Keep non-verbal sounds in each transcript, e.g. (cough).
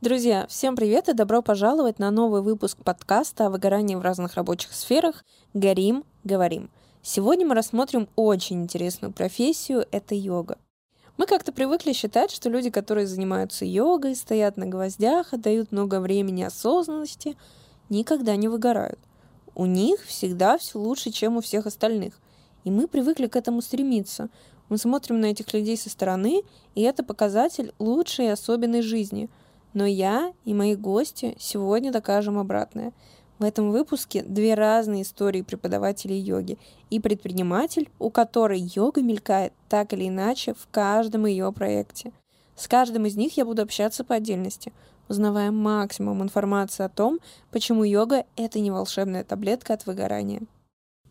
Друзья, всем привет и добро пожаловать на новый выпуск подкаста о выгорании в разных рабочих сферах «Горим, говорим». Сегодня мы рассмотрим очень интересную профессию — это йога. Мы как-то привыкли считать, что люди, которые занимаются йогой, стоят на гвоздях, отдают много времени осознанности, никогда не выгорают. У них всегда все лучше, чем у всех остальных. И мы привыкли к этому стремиться. Мы смотрим на этих людей со стороны, и это показатель лучшей и особенной жизни — но я и мои гости сегодня докажем обратное. В этом выпуске две разные истории преподавателей йоги и предприниматель, у которой йога мелькает так или иначе в каждом ее проекте. С каждым из них я буду общаться по отдельности, узнавая максимум информации о том, почему йога — это не волшебная таблетка от выгорания.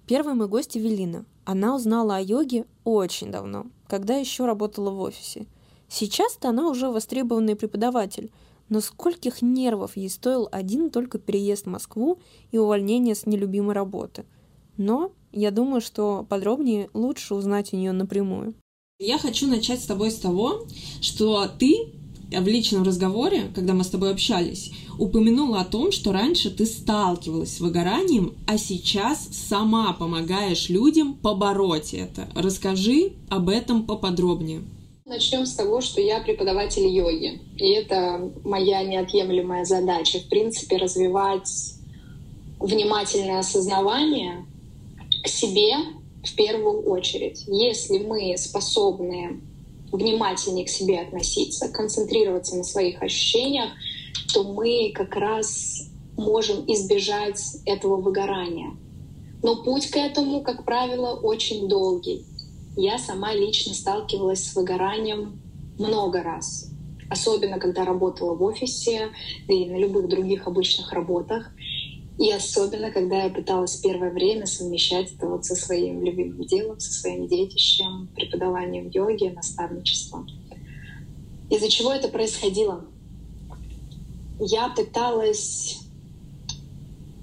Первый мой гость Эвелина. Она узнала о йоге очень давно, когда еще работала в офисе. Сейчас-то она уже востребованный преподаватель — но скольких нервов ей стоил один только переезд в Москву и увольнение с нелюбимой работы. Но я думаю, что подробнее лучше узнать у нее напрямую. Я хочу начать с тобой с того, что ты в личном разговоре, когда мы с тобой общались, упомянула о том, что раньше ты сталкивалась с выгоранием, а сейчас сама помогаешь людям побороть это. Расскажи об этом поподробнее. Начнем с того, что я преподаватель йоги. И это моя неотъемлемая задача. В принципе, развивать внимательное осознавание к себе в первую очередь. Если мы способны внимательнее к себе относиться, концентрироваться на своих ощущениях, то мы как раз можем избежать этого выгорания. Но путь к этому, как правило, очень долгий. Я сама лично сталкивалась с выгоранием много раз. Особенно, когда работала в офисе и на любых других обычных работах. И особенно, когда я пыталась первое время совмещать это вот со своим любимым делом, со своим детищем, преподаванием йоги, наставничеством. Из-за чего это происходило? Я пыталась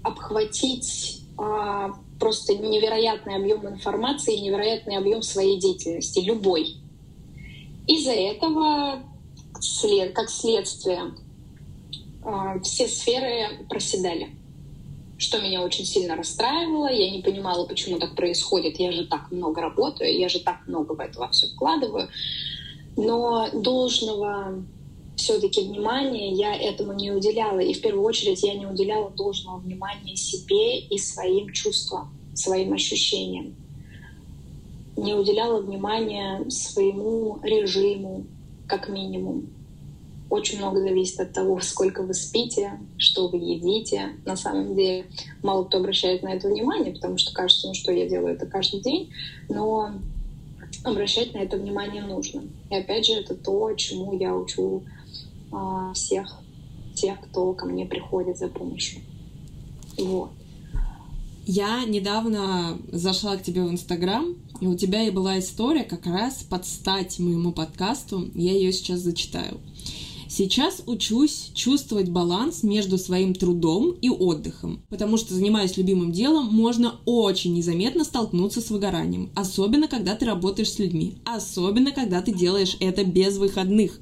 обхватить а, просто невероятный объем информации, невероятный объем своей деятельности, любой. Из-за этого, как следствие, а, все сферы проседали, что меня очень сильно расстраивало. Я не понимала, почему так происходит. Я же так много работаю, я же так много в это все вкладываю. Но должного все-таки внимания я этому не уделяла. И в первую очередь я не уделяла должного внимания себе и своим чувствам, своим ощущениям. Не уделяла внимания своему режиму, как минимум. Очень много зависит от того, сколько вы спите, что вы едите. На самом деле мало кто обращает на это внимание, потому что кажется, ну что я делаю это каждый день. Но обращать на это внимание нужно. И опять же, это то, чему я учу всех тех, кто ко мне приходит за помощью. Вот. Я недавно зашла к тебе в Инстаграм, и у тебя и была история как раз под стать моему подкасту. Я ее сейчас зачитаю. Сейчас учусь чувствовать баланс между своим трудом и отдыхом, потому что, занимаясь любимым делом, можно очень незаметно столкнуться с выгоранием, особенно когда ты работаешь с людьми, особенно когда ты делаешь это без выходных.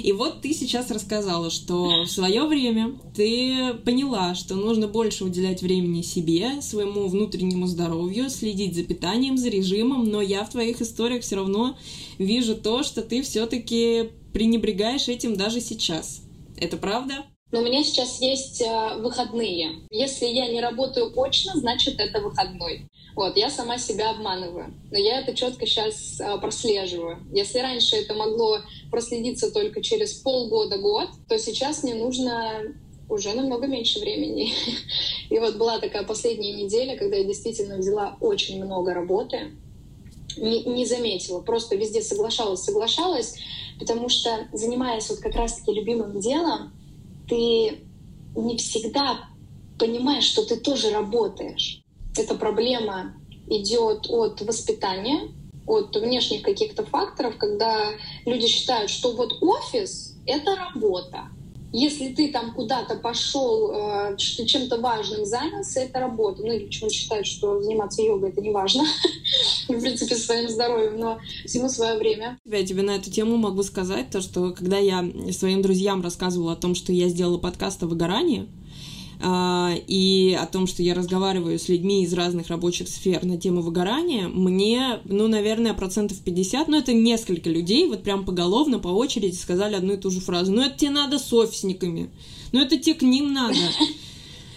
И вот ты сейчас рассказала, что в свое время ты поняла, что нужно больше уделять времени себе, своему внутреннему здоровью, следить за питанием, за режимом, но я в твоих историях все равно вижу то, что ты все-таки пренебрегаешь этим даже сейчас. Это правда? Но у меня сейчас есть э, выходные. Если я не работаю очно, значит это выходной. Вот, я сама себя обманываю. Но я это четко сейчас э, прослеживаю. Если раньше это могло проследиться только через полгода-год, то сейчас мне нужно уже намного меньше времени. (laughs) И вот была такая последняя неделя, когда я действительно взяла очень много работы, не, не заметила, просто везде соглашалась, соглашалась, потому что занимаясь вот как раз-таки любимым делом, ты не всегда понимаешь, что ты тоже работаешь. Эта проблема идет от воспитания, от внешних каких-то факторов, когда люди считают, что вот офис — это работа. Если ты там куда-то пошел, э, чем-то важным занялся, это работа. Ну или почему считают, что заниматься йогой — это не важно. (laughs) в принципе, своим здоровьем, но всему свое время. Я тебе на эту тему могу сказать, то, что когда я своим друзьям рассказывала о том, что я сделала подкаст о выгорании, и о том, что я разговариваю с людьми из разных рабочих сфер на тему выгорания, мне, ну, наверное, процентов 50, ну, это несколько людей, вот прям поголовно, по очереди сказали одну и ту же фразу. Ну, это тебе надо с офисниками, ну, это тебе к ним надо.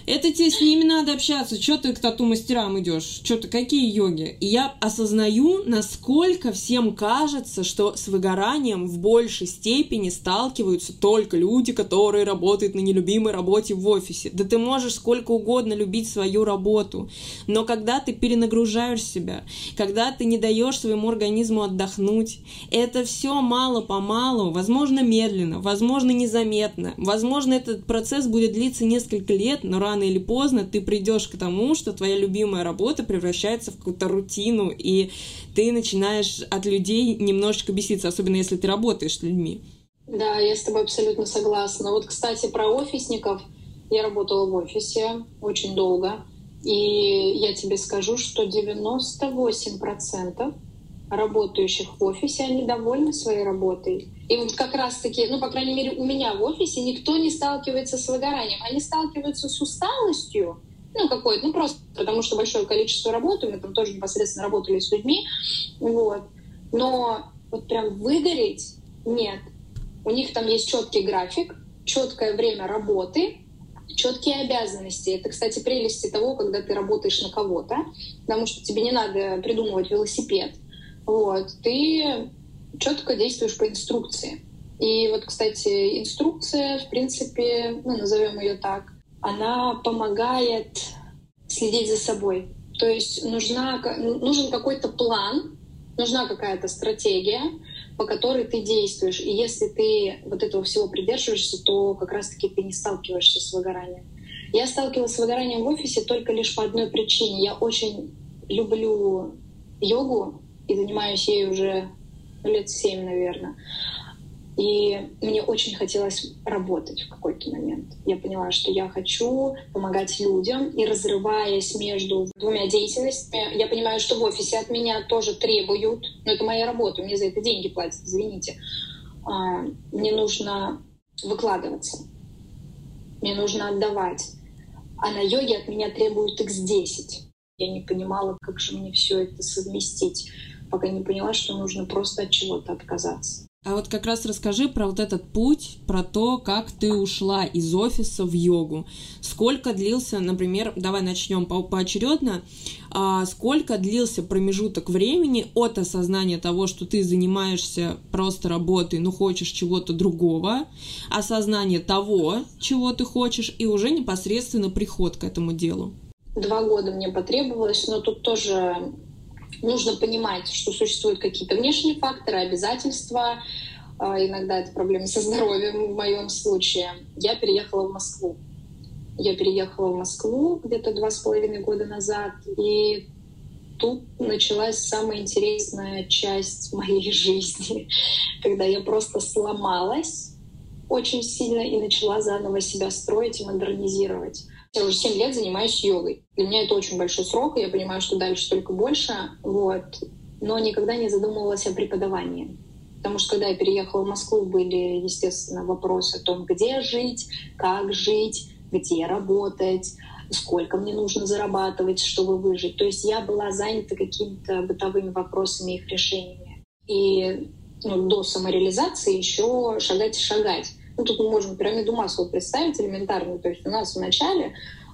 Это тебе с ними надо общаться. Что ты к тату-мастерам идешь? Что ты, какие йоги? И я осознаю, насколько всем кажется, что с выгоранием в большей степени сталкиваются только люди, которые работают на нелюбимой работе в офисе. Да ты можешь сколько угодно любить свою работу, но когда ты перенагружаешь себя, когда ты не даешь своему организму отдохнуть, это все мало-помалу, возможно, медленно, возможно, незаметно, возможно, этот процесс будет длиться несколько лет, но рано рано или поздно ты придешь к тому, что твоя любимая работа превращается в какую-то рутину, и ты начинаешь от людей немножечко беситься, особенно если ты работаешь с людьми. Да, я с тобой абсолютно согласна. Вот, кстати, про офисников. Я работала в офисе очень долго, и я тебе скажу, что 98% работающих в офисе, они довольны своей работой. И вот как раз-таки, ну, по крайней мере, у меня в офисе никто не сталкивается с выгоранием. Они сталкиваются с усталостью, ну, какой-то, ну, просто потому что большое количество работы, мы там тоже непосредственно работали с людьми, вот. Но вот прям выгореть нет. У них там есть четкий график, четкое время работы, четкие обязанности. Это, кстати, прелести того, когда ты работаешь на кого-то, потому что тебе не надо придумывать велосипед. Вот. Ты четко действуешь по инструкции. И вот, кстати, инструкция, в принципе, ну, назовем ее так, она помогает следить за собой. То есть нужна, нужен какой-то план, нужна какая-то стратегия, по которой ты действуешь. И если ты вот этого всего придерживаешься, то как раз-таки ты не сталкиваешься с выгоранием. Я сталкивалась с выгоранием в офисе только лишь по одной причине. Я очень люблю йогу и занимаюсь ей уже лет семь, наверное. И мне очень хотелось работать в какой-то момент. Я поняла, что я хочу помогать людям, и разрываясь между двумя деятельностями, я понимаю, что в офисе от меня тоже требуют, но это моя работа, мне за это деньги платят, извините. А, мне нужно выкладываться, мне нужно отдавать. А на йоге от меня требуют x10. Я не понимала, как же мне все это совместить пока не поняла, что нужно просто от чего-то отказаться. А вот как раз расскажи про вот этот путь, про то, как ты ушла из офиса в йогу. Сколько длился, например, давай начнем по поочередно, а сколько длился промежуток времени от осознания того, что ты занимаешься просто работой, но хочешь чего-то другого, осознание того, чего ты хочешь, и уже непосредственно приход к этому делу? Два года мне потребовалось, но тут тоже нужно понимать, что существуют какие-то внешние факторы, обязательства. А, иногда это проблемы со здоровьем в моем случае. Я переехала в Москву. Я переехала в Москву где-то два с половиной года назад, и тут началась самая интересная часть моей (laughs) жизни, когда я просто сломалась очень сильно и начала заново себя строить и модернизировать. Я уже 7 лет занимаюсь йогой. Для меня это очень большой срок, и я понимаю, что дальше только больше. Вот. Но никогда не задумывалась о преподавании. Потому что когда я переехала в Москву, были, естественно, вопросы о том, где жить, как жить, где работать, сколько мне нужно зарабатывать, чтобы выжить. То есть я была занята какими-то бытовыми вопросами, их решениями. И ну, до самореализации еще шагать и шагать. Ну, тут мы можем пирамиду масла представить элементарную. То есть у нас вначале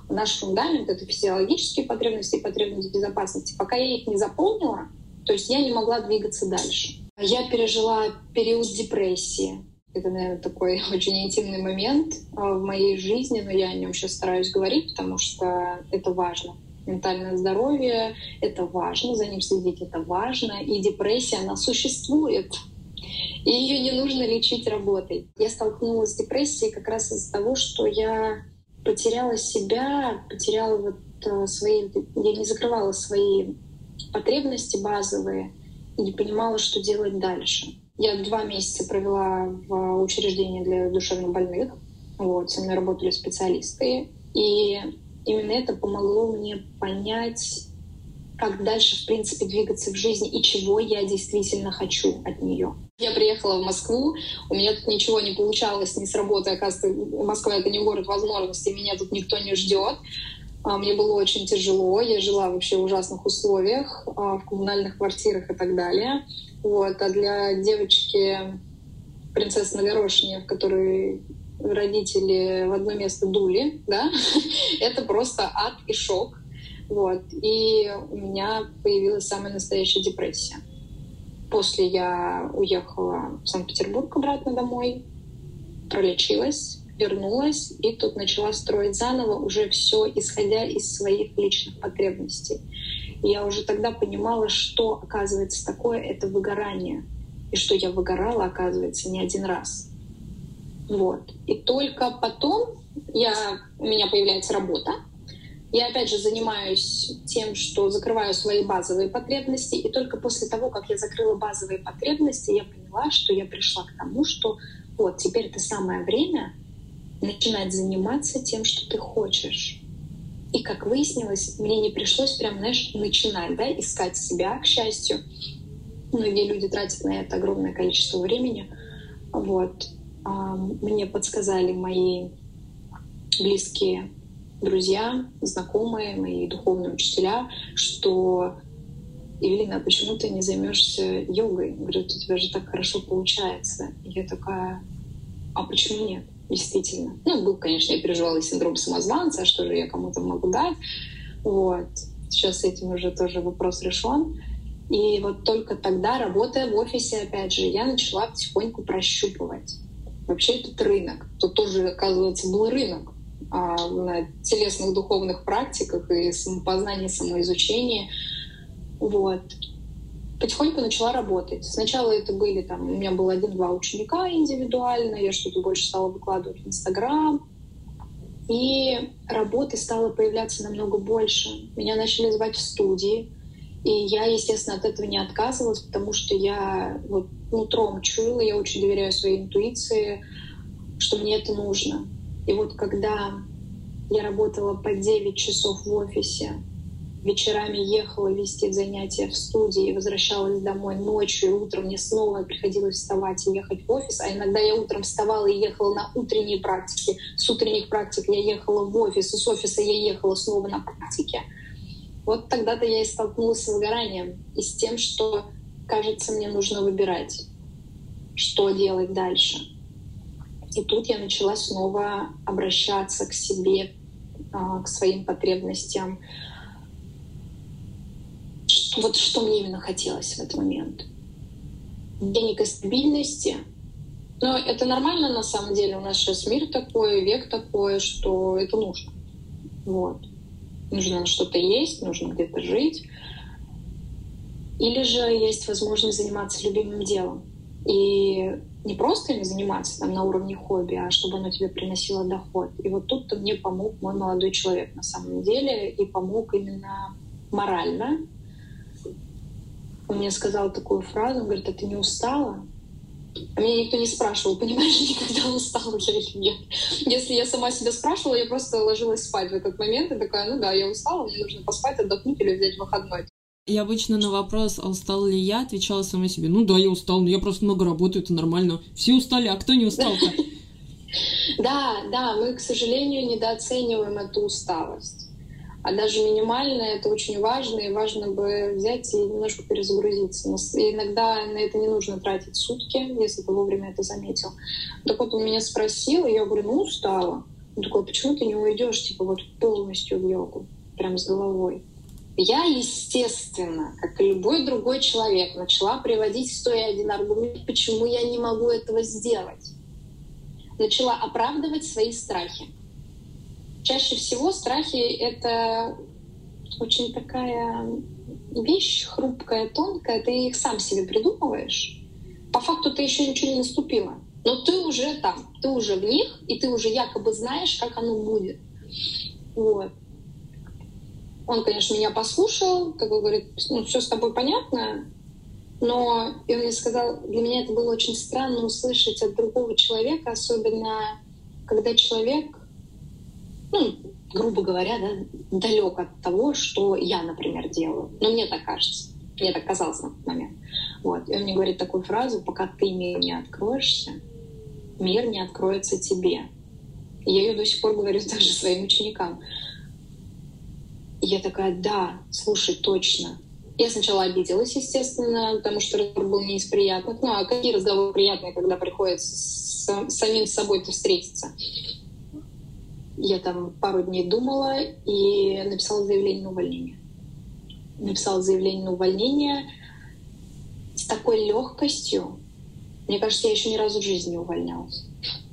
наш фундамент — это физиологические потребности и потребности безопасности. Пока я их не заполнила, то есть я не могла двигаться дальше. Я пережила период депрессии. Это, наверное, такой (laughs) очень интимный момент а, в моей жизни, но я о нем сейчас стараюсь говорить, потому что это важно. Ментальное здоровье — это важно, за ним следить — это важно. И депрессия, она существует и ее не нужно лечить работой. Я столкнулась с депрессией как раз из-за того, что я потеряла себя, потеряла вот э, свои... Я не закрывала свои потребности базовые и не понимала, что делать дальше. Я два месяца провела в учреждении для душевнобольных. Вот, со мной работали специалисты. И именно это помогло мне понять, как дальше, в принципе, двигаться в жизни и чего я действительно хочу от нее. Я приехала в Москву, у меня тут ничего не получалось, не с работы, оказывается, Москва — это не город возможностей, меня тут никто не ждет. А, мне было очень тяжело, я жила вообще в ужасных условиях, а, в коммунальных квартирах и так далее. Вот. А для девочки принцессы на горошине, в которой родители в одно место дули, да, (laughs) это просто ад и шок. Вот. И у меня появилась самая настоящая депрессия. После я уехала в Санкт-Петербург обратно домой, пролечилась, вернулась и тут начала строить заново уже все, исходя из своих личных потребностей. И я уже тогда понимала, что оказывается такое это выгорание, и что я выгорала, оказывается, не один раз. Вот. И только потом я, у меня появляется работа, я опять же занимаюсь тем, что закрываю свои базовые потребности, и только после того, как я закрыла базовые потребности, я поняла, что я пришла к тому, что вот теперь это самое время начинать заниматься тем, что ты хочешь. И как выяснилось, мне не пришлось прям, знаешь, начинать, да, искать себя, к счастью. Многие люди тратят на это огромное количество времени. Вот. Мне подсказали мои близкие друзья, знакомые, мои духовные учителя, что Евелина, а почему ты не займешься йогой? Говорят, у тебя же так хорошо получается. И я такая, а почему нет? Действительно. Ну, был, конечно, я переживала синдром самозванца, что же я кому-то могу дать. Вот. Сейчас с этим уже тоже вопрос решен. И вот только тогда, работая в офисе, опять же, я начала потихоньку прощупывать вообще этот рынок. Тут тоже, оказывается, был рынок а, на телесных духовных практиках и самопознании, самоизучении. Вот. Потихоньку начала работать. Сначала это были там, у меня было один-два ученика индивидуально, я что-то больше стала выкладывать в Инстаграм, и работы стало появляться намного больше. Меня начали звать в студии. И я, естественно, от этого не отказывалась, потому что я вот нутром чуяла, я очень доверяю своей интуиции, что мне это нужно. И вот когда я работала по 9 часов в офисе, вечерами ехала вести занятия в студии возвращалась домой ночью, и утром мне снова приходилось вставать и ехать в офис, а иногда я утром вставала и ехала на утренние практики, с утренних практик я ехала в офис, и с офиса я ехала снова на практики. Вот тогда-то я и столкнулась с выгоранием и с тем, что, кажется, мне нужно выбирать, что делать дальше. И тут я начала снова обращаться к себе, а, к своим потребностям. Вот что мне именно хотелось в этот момент. Денег и стабильности. Но это нормально на самом деле. У нас сейчас мир такой, век такой, что это нужно. Вот. Нужно что-то есть, нужно где-то жить. Или же есть возможность заниматься любимым делом. И не просто им заниматься там на уровне хобби, а чтобы оно тебе приносило доход. И вот тут-то мне помог мой молодой человек на самом деле, и помог именно морально. Он мне сказал такую фразу, он говорит, а ты не устала? А меня никто не спрашивал, понимаешь, (laughs) никогда устала я или нет. Если я сама себя спрашивала, я просто ложилась спать в этот момент и такая, ну да, я устала, мне нужно поспать, отдохнуть или взять выходной. Я обычно на вопрос, а устал ли я, отвечала сама себе, ну да, я устал, но я просто много работаю, это нормально. Все устали, а кто не устал-то? (laughs) Да, да, мы, к сожалению, недооцениваем эту усталость. А даже минимальная это очень важно, и важно бы взять и немножко перезагрузиться. Но иногда на это не нужно тратить сутки, если ты вовремя это заметил. Так вот он меня спросил, и я говорю, ну устала. Он такой, почему ты не уйдешь, типа, вот полностью в йогу, прям с головой? Я, естественно, как и любой другой человек, начала приводить сто и один аргумент, почему я не могу этого сделать. Начала оправдывать свои страхи. Чаще всего страхи — это очень такая вещь хрупкая, тонкая, ты их сам себе придумываешь. По факту ты еще ничего не наступила, но ты уже там, ты уже в них, и ты уже якобы знаешь, как оно будет. Вот. Он, конечно, меня послушал, такой говорит, ну, все с тобой понятно, но и он мне сказал, для меня это было очень странно услышать от другого человека, особенно когда человек, ну, грубо говоря, да, далек от того, что я, например, делаю. Но мне так кажется. Мне так казалось на тот момент. Вот. И он мне говорит такую фразу, пока ты мир не откроешься, мир не откроется тебе. Я ее до сих пор говорю (laughs) также своим ученикам. Я такая, да, слушай, точно. Я сначала обиделась, естественно, потому что разговор был не из приятных. Ну, а какие разговоры приятные, когда приходится с самим собой-то встретиться? Я там пару дней думала и написала заявление на увольнение. Написала заявление на увольнение с такой легкостью. Мне кажется, я еще ни разу в жизни не увольнялась.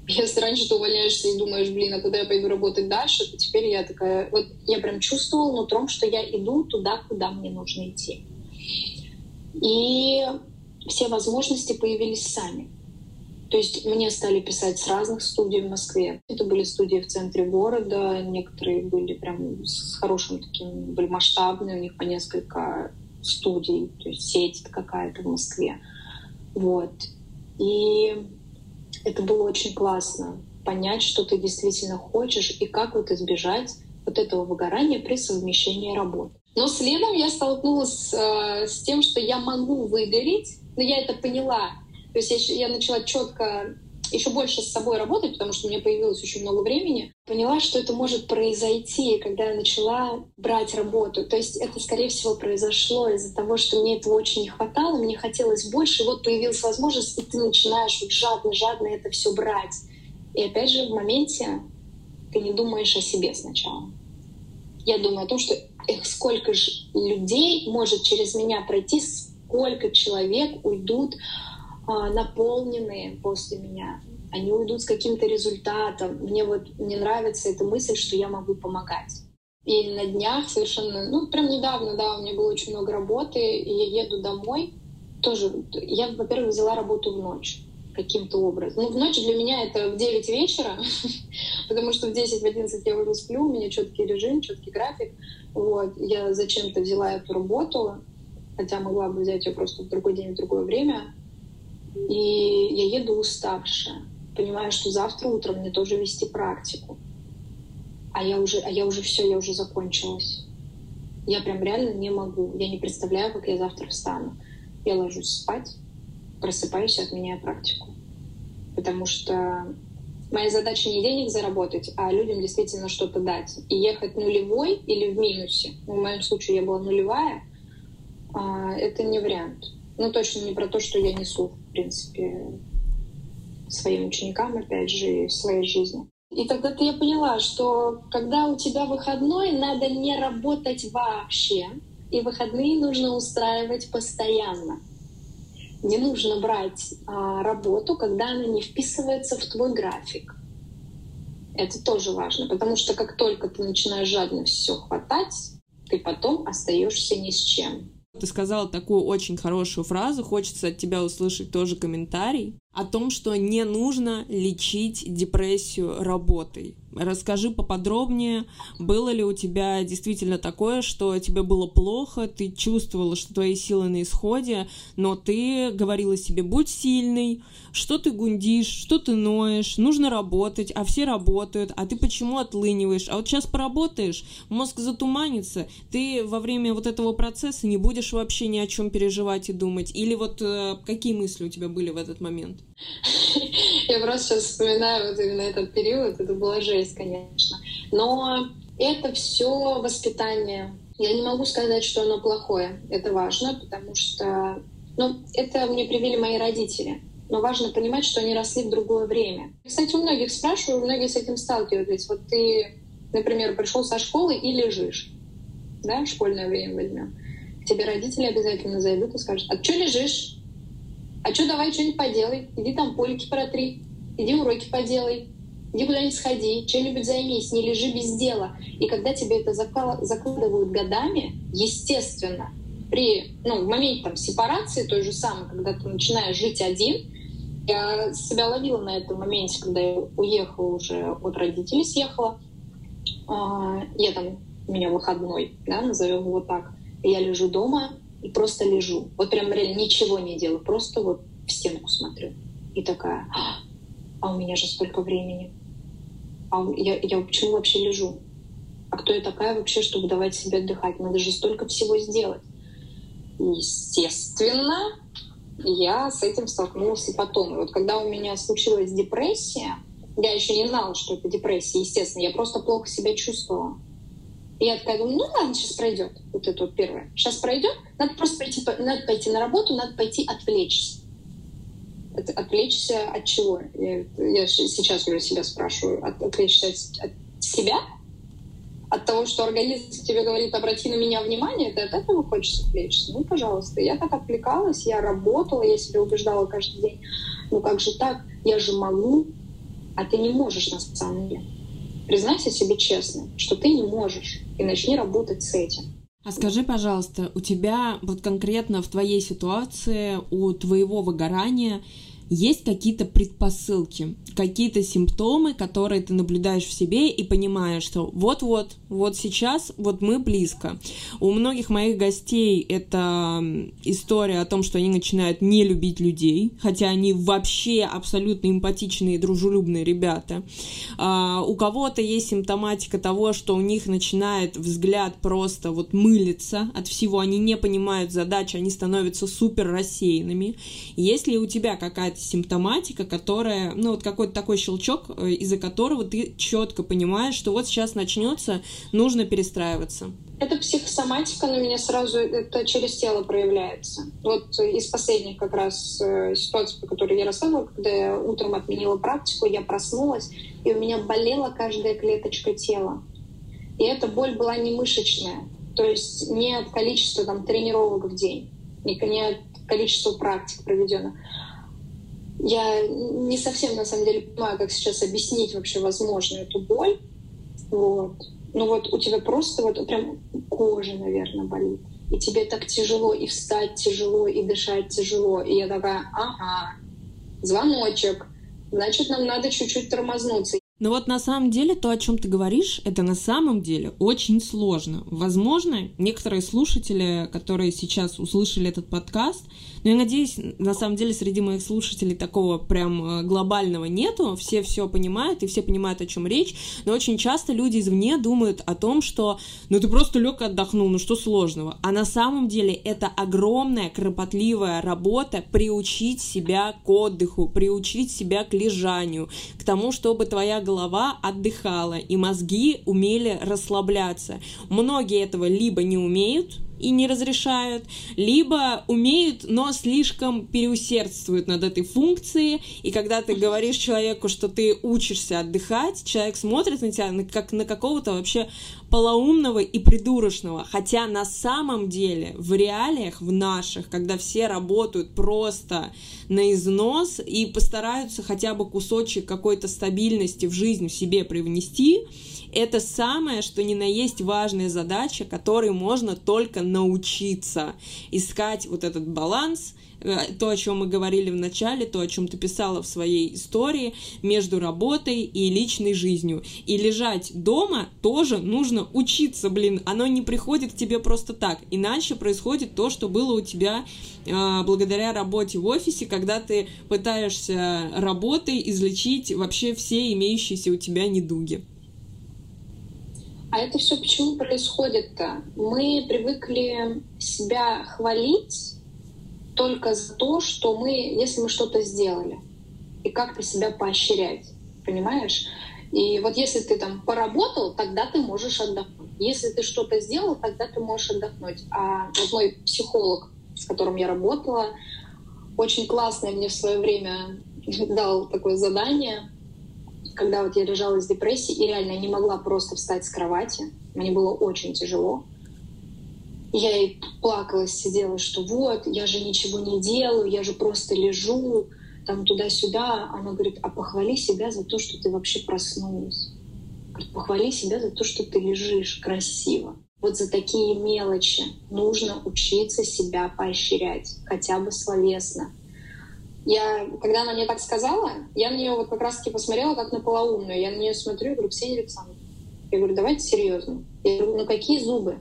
Если раньше ты увольняешься и думаешь, блин, а куда я пойду работать дальше, то теперь я такая... Вот я прям чувствовала нутром, что я иду туда, куда мне нужно идти. И все возможности появились сами. То есть мне стали писать с разных студий в Москве. Это были студии в центре города, некоторые были прям с хорошим таким, были масштабные, у них по несколько студий, то есть сеть какая-то в Москве. Вот. И это было очень классно понять, что ты действительно хочешь и как вот избежать вот этого выгорания при совмещении работ. Но следом я столкнулась э, с тем, что я могу выгореть, но я это поняла то есть я, я начала четко еще больше с собой работать, потому что у меня появилось очень много времени, поняла, что это может произойти, когда я начала брать работу. То есть это, скорее всего, произошло из-за того, что мне этого очень не хватало, мне хотелось больше, и вот появилась возможность, и ты начинаешь вот жадно-жадно это все брать. И опять же, в моменте ты не думаешь о себе сначала. Я думаю о том, что эх, сколько же людей может через меня пройти, сколько человек уйдут а, наполненные после меня. Они уйдут с каким-то результатом. Мне вот мне нравится эта мысль, что я могу помогать. И на днях совершенно, ну, прям недавно, да, у меня было очень много работы, и я еду домой. Тоже, я, во-первых, взяла работу в ночь каким-то образом. Ну, в ночь для меня это в 9 вечера, (laughs) потому что в 10, в 11 я уже сплю, у меня четкий режим, четкий график. Вот. Я зачем-то взяла эту работу, хотя могла бы взять ее просто в другой день, в другое время. И я еду уставшая, понимаю, что завтра утром мне тоже вести практику. А я уже, а я уже все, я уже закончилась. Я прям реально не могу. Я не представляю, как я завтра встану. Я ложусь спать, просыпаюсь и отменяю практику. Потому что моя задача не денег заработать, а людям действительно что-то дать. И ехать нулевой или в минусе, в моем случае я была нулевая, а, это не вариант. Ну, точно не про то, что я несу, в принципе, своим ученикам, опять же, в своей жизни. И тогда-то я поняла, что когда у тебя выходной, надо не работать вообще, и выходные нужно устраивать постоянно. Не нужно брать а, работу, когда она не вписывается в твой график. Это тоже важно, потому что как только ты начинаешь жадно все хватать, ты потом остаешься ни с чем. Ты сказала такую очень хорошую фразу, хочется от тебя услышать тоже комментарий о том, что не нужно лечить депрессию работой. Расскажи поподробнее, было ли у тебя действительно такое, что тебе было плохо, ты чувствовала, что твои силы на исходе, но ты говорила себе, будь сильный, что ты гундишь, что ты ноешь, нужно работать, а все работают, а ты почему отлыниваешь? А вот сейчас поработаешь, мозг затуманится, ты во время вот этого процесса не будешь вообще ни о чем переживать и думать. Или вот э, какие мысли у тебя были в этот момент? (laughs) Я просто сейчас вспоминаю вот именно этот период, это была жесть, конечно. Но это все воспитание. Я не могу сказать, что оно плохое. Это важно, потому что ну, это мне привили мои родители. Но важно понимать, что они росли в другое время. Кстати, у многих спрашиваю, многие с этим сталкивались. Вот ты, например, пришел со школы и лежишь. Да, школьное время возьмем. Тебе родители обязательно зайдут и скажут, а что лежишь? А что, давай что-нибудь поделай. Иди там полики протри, иди уроки поделай, иди куда-нибудь сходи, чем-нибудь займись, не лежи без дела. И когда тебе это закладывают годами, естественно, при, ну, в моменте там, сепарации той же самой, когда ты начинаешь жить один, я себя ловила на этом моменте, когда я уехала уже от родителей, съехала. А, я там, у меня выходной, да, назовем его так. Я лежу дома, и просто лежу. Вот прям реально ничего не делаю, просто вот в стенку смотрю. И такая, а у меня же столько времени. А я, я почему вообще лежу? А кто я такая вообще, чтобы давать себе отдыхать? Надо же столько всего сделать. Естественно, я с этим столкнулась и потом. И вот когда у меня случилась депрессия, я еще не знала, что это депрессия, естественно, я просто плохо себя чувствовала. И я такая думаю, ну ладно, сейчас пройдет. Вот это вот первое. Сейчас пройдет, надо просто пойти, надо пойти на работу, надо пойти отвлечься. От, отвлечься от чего? Я, я сейчас уже себя спрашиваю. От, отвлечься от, от себя? От того, что организм тебе говорит, обрати на меня внимание, ты от этого хочешь отвлечься? Ну, пожалуйста. Я так отвлекалась, я работала, я себя убеждала каждый день. Ну как же так? Я же могу, а ты не можешь на самом деле. Признайся себе честно, что ты не можешь, и начни работать с этим. А скажи, пожалуйста, у тебя вот конкретно в твоей ситуации, у твоего выгорания есть какие-то предпосылки, какие-то симптомы, которые ты наблюдаешь в себе и понимаешь, что вот-вот, вот сейчас, вот мы близко. У многих моих гостей это история о том, что они начинают не любить людей, хотя они вообще абсолютно эмпатичные, дружелюбные ребята. А, у кого-то есть симптоматика того, что у них начинает взгляд просто вот мылиться от всего, они не понимают задачи, они становятся супер рассеянными. Если у тебя какая-то симптоматика, которая, ну вот какой-то такой щелчок, э, из-за которого ты четко понимаешь, что вот сейчас начнется, нужно перестраиваться. Это психосоматика на меня сразу это через тело проявляется. Вот из последних как раз э, ситуаций, по которой я рассказывала, когда я утром отменила практику, я проснулась, и у меня болела каждая клеточка тела. И эта боль была не мышечная, то есть не от количества там, тренировок в день, не от количества практик проведенных, я не совсем, на самом деле, понимаю, как сейчас объяснить вообще возможно эту боль. Вот. Ну вот у тебя просто вот прям кожа, наверное, болит. И тебе так тяжело, и встать тяжело, и дышать тяжело. И я такая, ага, звоночек, значит, нам надо чуть-чуть тормознуться. Но вот на самом деле то, о чем ты говоришь, это на самом деле очень сложно. Возможно, некоторые слушатели, которые сейчас услышали этот подкаст, но я надеюсь, на самом деле среди моих слушателей такого прям э, глобального нету, все все понимают и все понимают, о чем речь, но очень часто люди извне думают о том, что ну ты просто лег отдохнул, ну что сложного. А на самом деле это огромная кропотливая работа приучить себя к отдыху, приучить себя к лежанию, к тому, чтобы твоя голова отдыхала и мозги умели расслабляться. Многие этого либо не умеют, и не разрешают, либо умеют, но слишком переусердствуют над этой функцией, и когда ты говоришь человеку, что ты учишься отдыхать, человек смотрит на тебя как на какого-то вообще полоумного и придурочного, хотя на самом деле в реалиях, в наших, когда все работают просто на износ и постараются хотя бы кусочек какой-то стабильности в жизнь в себе привнести, это самое, что ни на есть важная задача, которой можно только научиться. Искать вот этот баланс, э, то, о чем мы говорили в начале, то, о чем ты писала в своей истории, между работой и личной жизнью. И лежать дома тоже нужно учиться, блин, оно не приходит к тебе просто так. Иначе происходит то, что было у тебя э, благодаря работе в офисе, когда ты пытаешься работой излечить вообще все имеющиеся у тебя недуги. А это все почему происходит-то? Мы привыкли себя хвалить только за то, что мы, если мы что-то сделали, и как-то себя поощрять, понимаешь? И вот если ты там поработал, тогда ты можешь отдохнуть. Если ты что-то сделал, тогда ты можешь отдохнуть. А вот мой психолог, с которым я работала, очень классное мне в свое время (laughs) дал такое задание когда вот я лежала с депрессией и реально не могла просто встать с кровати, мне было очень тяжело. Я и плакала, сидела, что вот, я же ничего не делаю, я же просто лежу, там туда-сюда. Она говорит, а похвали себя за то, что ты вообще проснулась. Похвали себя за то, что ты лежишь красиво. Вот за такие мелочи нужно учиться себя поощрять, хотя бы словесно я, когда она мне так сказала, я на нее вот как раз-таки посмотрела как на полоумную. Я на нее смотрю и говорю, Ксения Александровна, я говорю, давайте серьезно. Я говорю, ну какие зубы?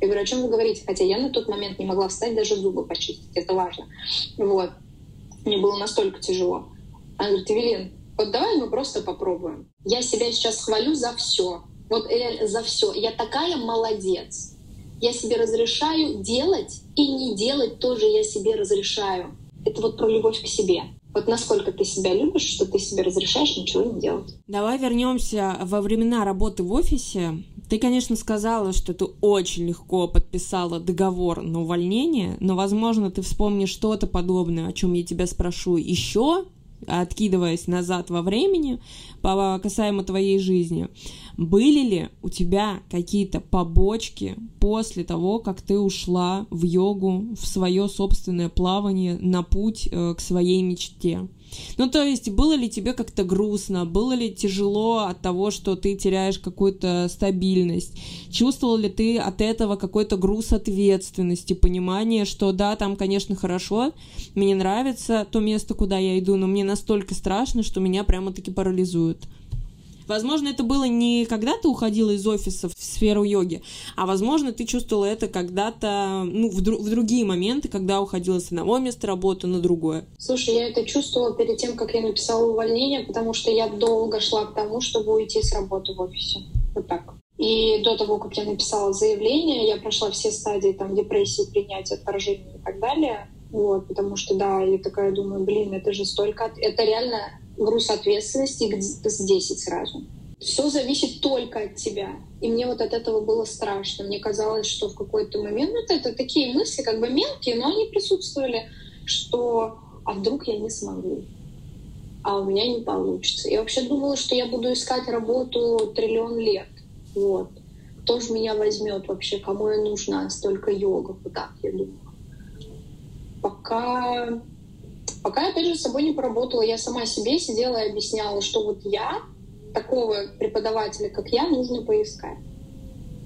Я говорю, о чем вы говорите? Хотя я на тот момент не могла встать, даже зубы почистить. Это важно. Вот. Мне было настолько тяжело. Она говорит, Эвелин, вот давай мы просто попробуем. Я себя сейчас хвалю за все. Вот реально за все. Я такая молодец. Я себе разрешаю делать и не делать тоже я себе разрешаю. Это вот про любовь к себе. Вот насколько ты себя любишь, что ты себе разрешаешь ничего не делать. Давай вернемся во времена работы в офисе. Ты, конечно, сказала, что ты очень легко подписала договор на увольнение, но, возможно, ты вспомнишь что-то подобное, о чем я тебя спрошу еще, откидываясь назад во времени, по касаемо твоей жизни. Были ли у тебя какие-то побочки после того, как ты ушла в йогу, в свое собственное плавание на путь э, к своей мечте? Ну, то есть, было ли тебе как-то грустно, было ли тяжело от того, что ты теряешь какую-то стабильность? Чувствовал ли ты от этого какой-то груз ответственности, понимание, что да, там, конечно, хорошо, мне нравится то место, куда я иду, но мне настолько страшно, что меня прямо-таки парализует? Возможно, это было не когда ты уходила из офиса в сферу йоги, а возможно, ты чувствовала это когда-то, ну, в, дру- в другие моменты, когда уходила с одного места работы на другое. Слушай, я это чувствовала перед тем, как я написала увольнение, потому что я долго шла к тому, чтобы уйти с работы в офисе. Вот так. И до того, как я написала заявление, я прошла все стадии там депрессии, принятия, отторжения и так далее. Вот, потому что, да, я такая думаю, блин, это же столько... Это реально груз ответственности с 10 сразу. Все зависит только от тебя. И мне вот от этого было страшно. Мне казалось, что в какой-то момент, ну, это такие мысли, как бы мелкие, но они присутствовали, что а вдруг я не смогу, а у меня не получится. Я вообще думала, что я буду искать работу триллион лет. Вот. Кто же меня возьмет вообще, кому я нужна, столько йогов, вот так я думала. Пока Пока опять же, с собой не поработала, я сама себе сидела и объясняла, что вот я, такого преподавателя, как я, нужно поискать.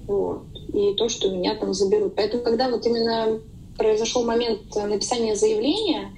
Вот. И то, что меня там заберут. Поэтому, когда вот именно произошел момент написания заявления,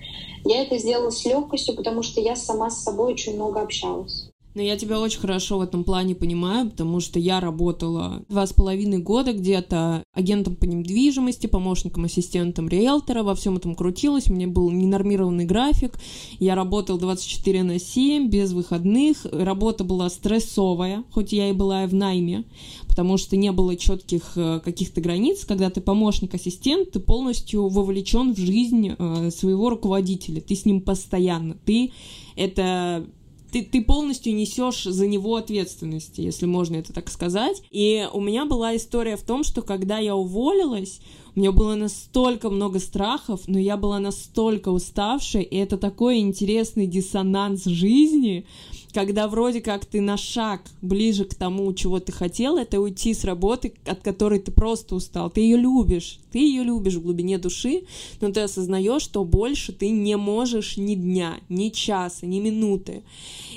я это сделала с легкостью, потому что я сама с собой очень много общалась. Но я тебя очень хорошо в этом плане понимаю, потому что я работала два с половиной года где-то агентом по недвижимости, помощником, ассистентом риэлтора, во всем этом крутилась, у меня был ненормированный график, я работал 24 на 7, без выходных, работа была стрессовая, хоть я и была в найме, потому что не было четких э, каких-то границ, когда ты помощник-ассистент, ты полностью вовлечен в жизнь э, своего руководителя, ты с ним постоянно, ты это ты, ты полностью несешь за него ответственность, если можно это так сказать. И у меня была история в том, что когда я уволилась, у меня было настолько много страхов, но я была настолько уставшей, и это такой интересный диссонанс жизни, когда вроде как ты на шаг ближе к тому, чего ты хотел, это уйти с работы, от которой ты просто устал. Ты ее любишь, ты ее любишь в глубине души, но ты осознаешь, что больше ты не можешь ни дня, ни часа, ни минуты.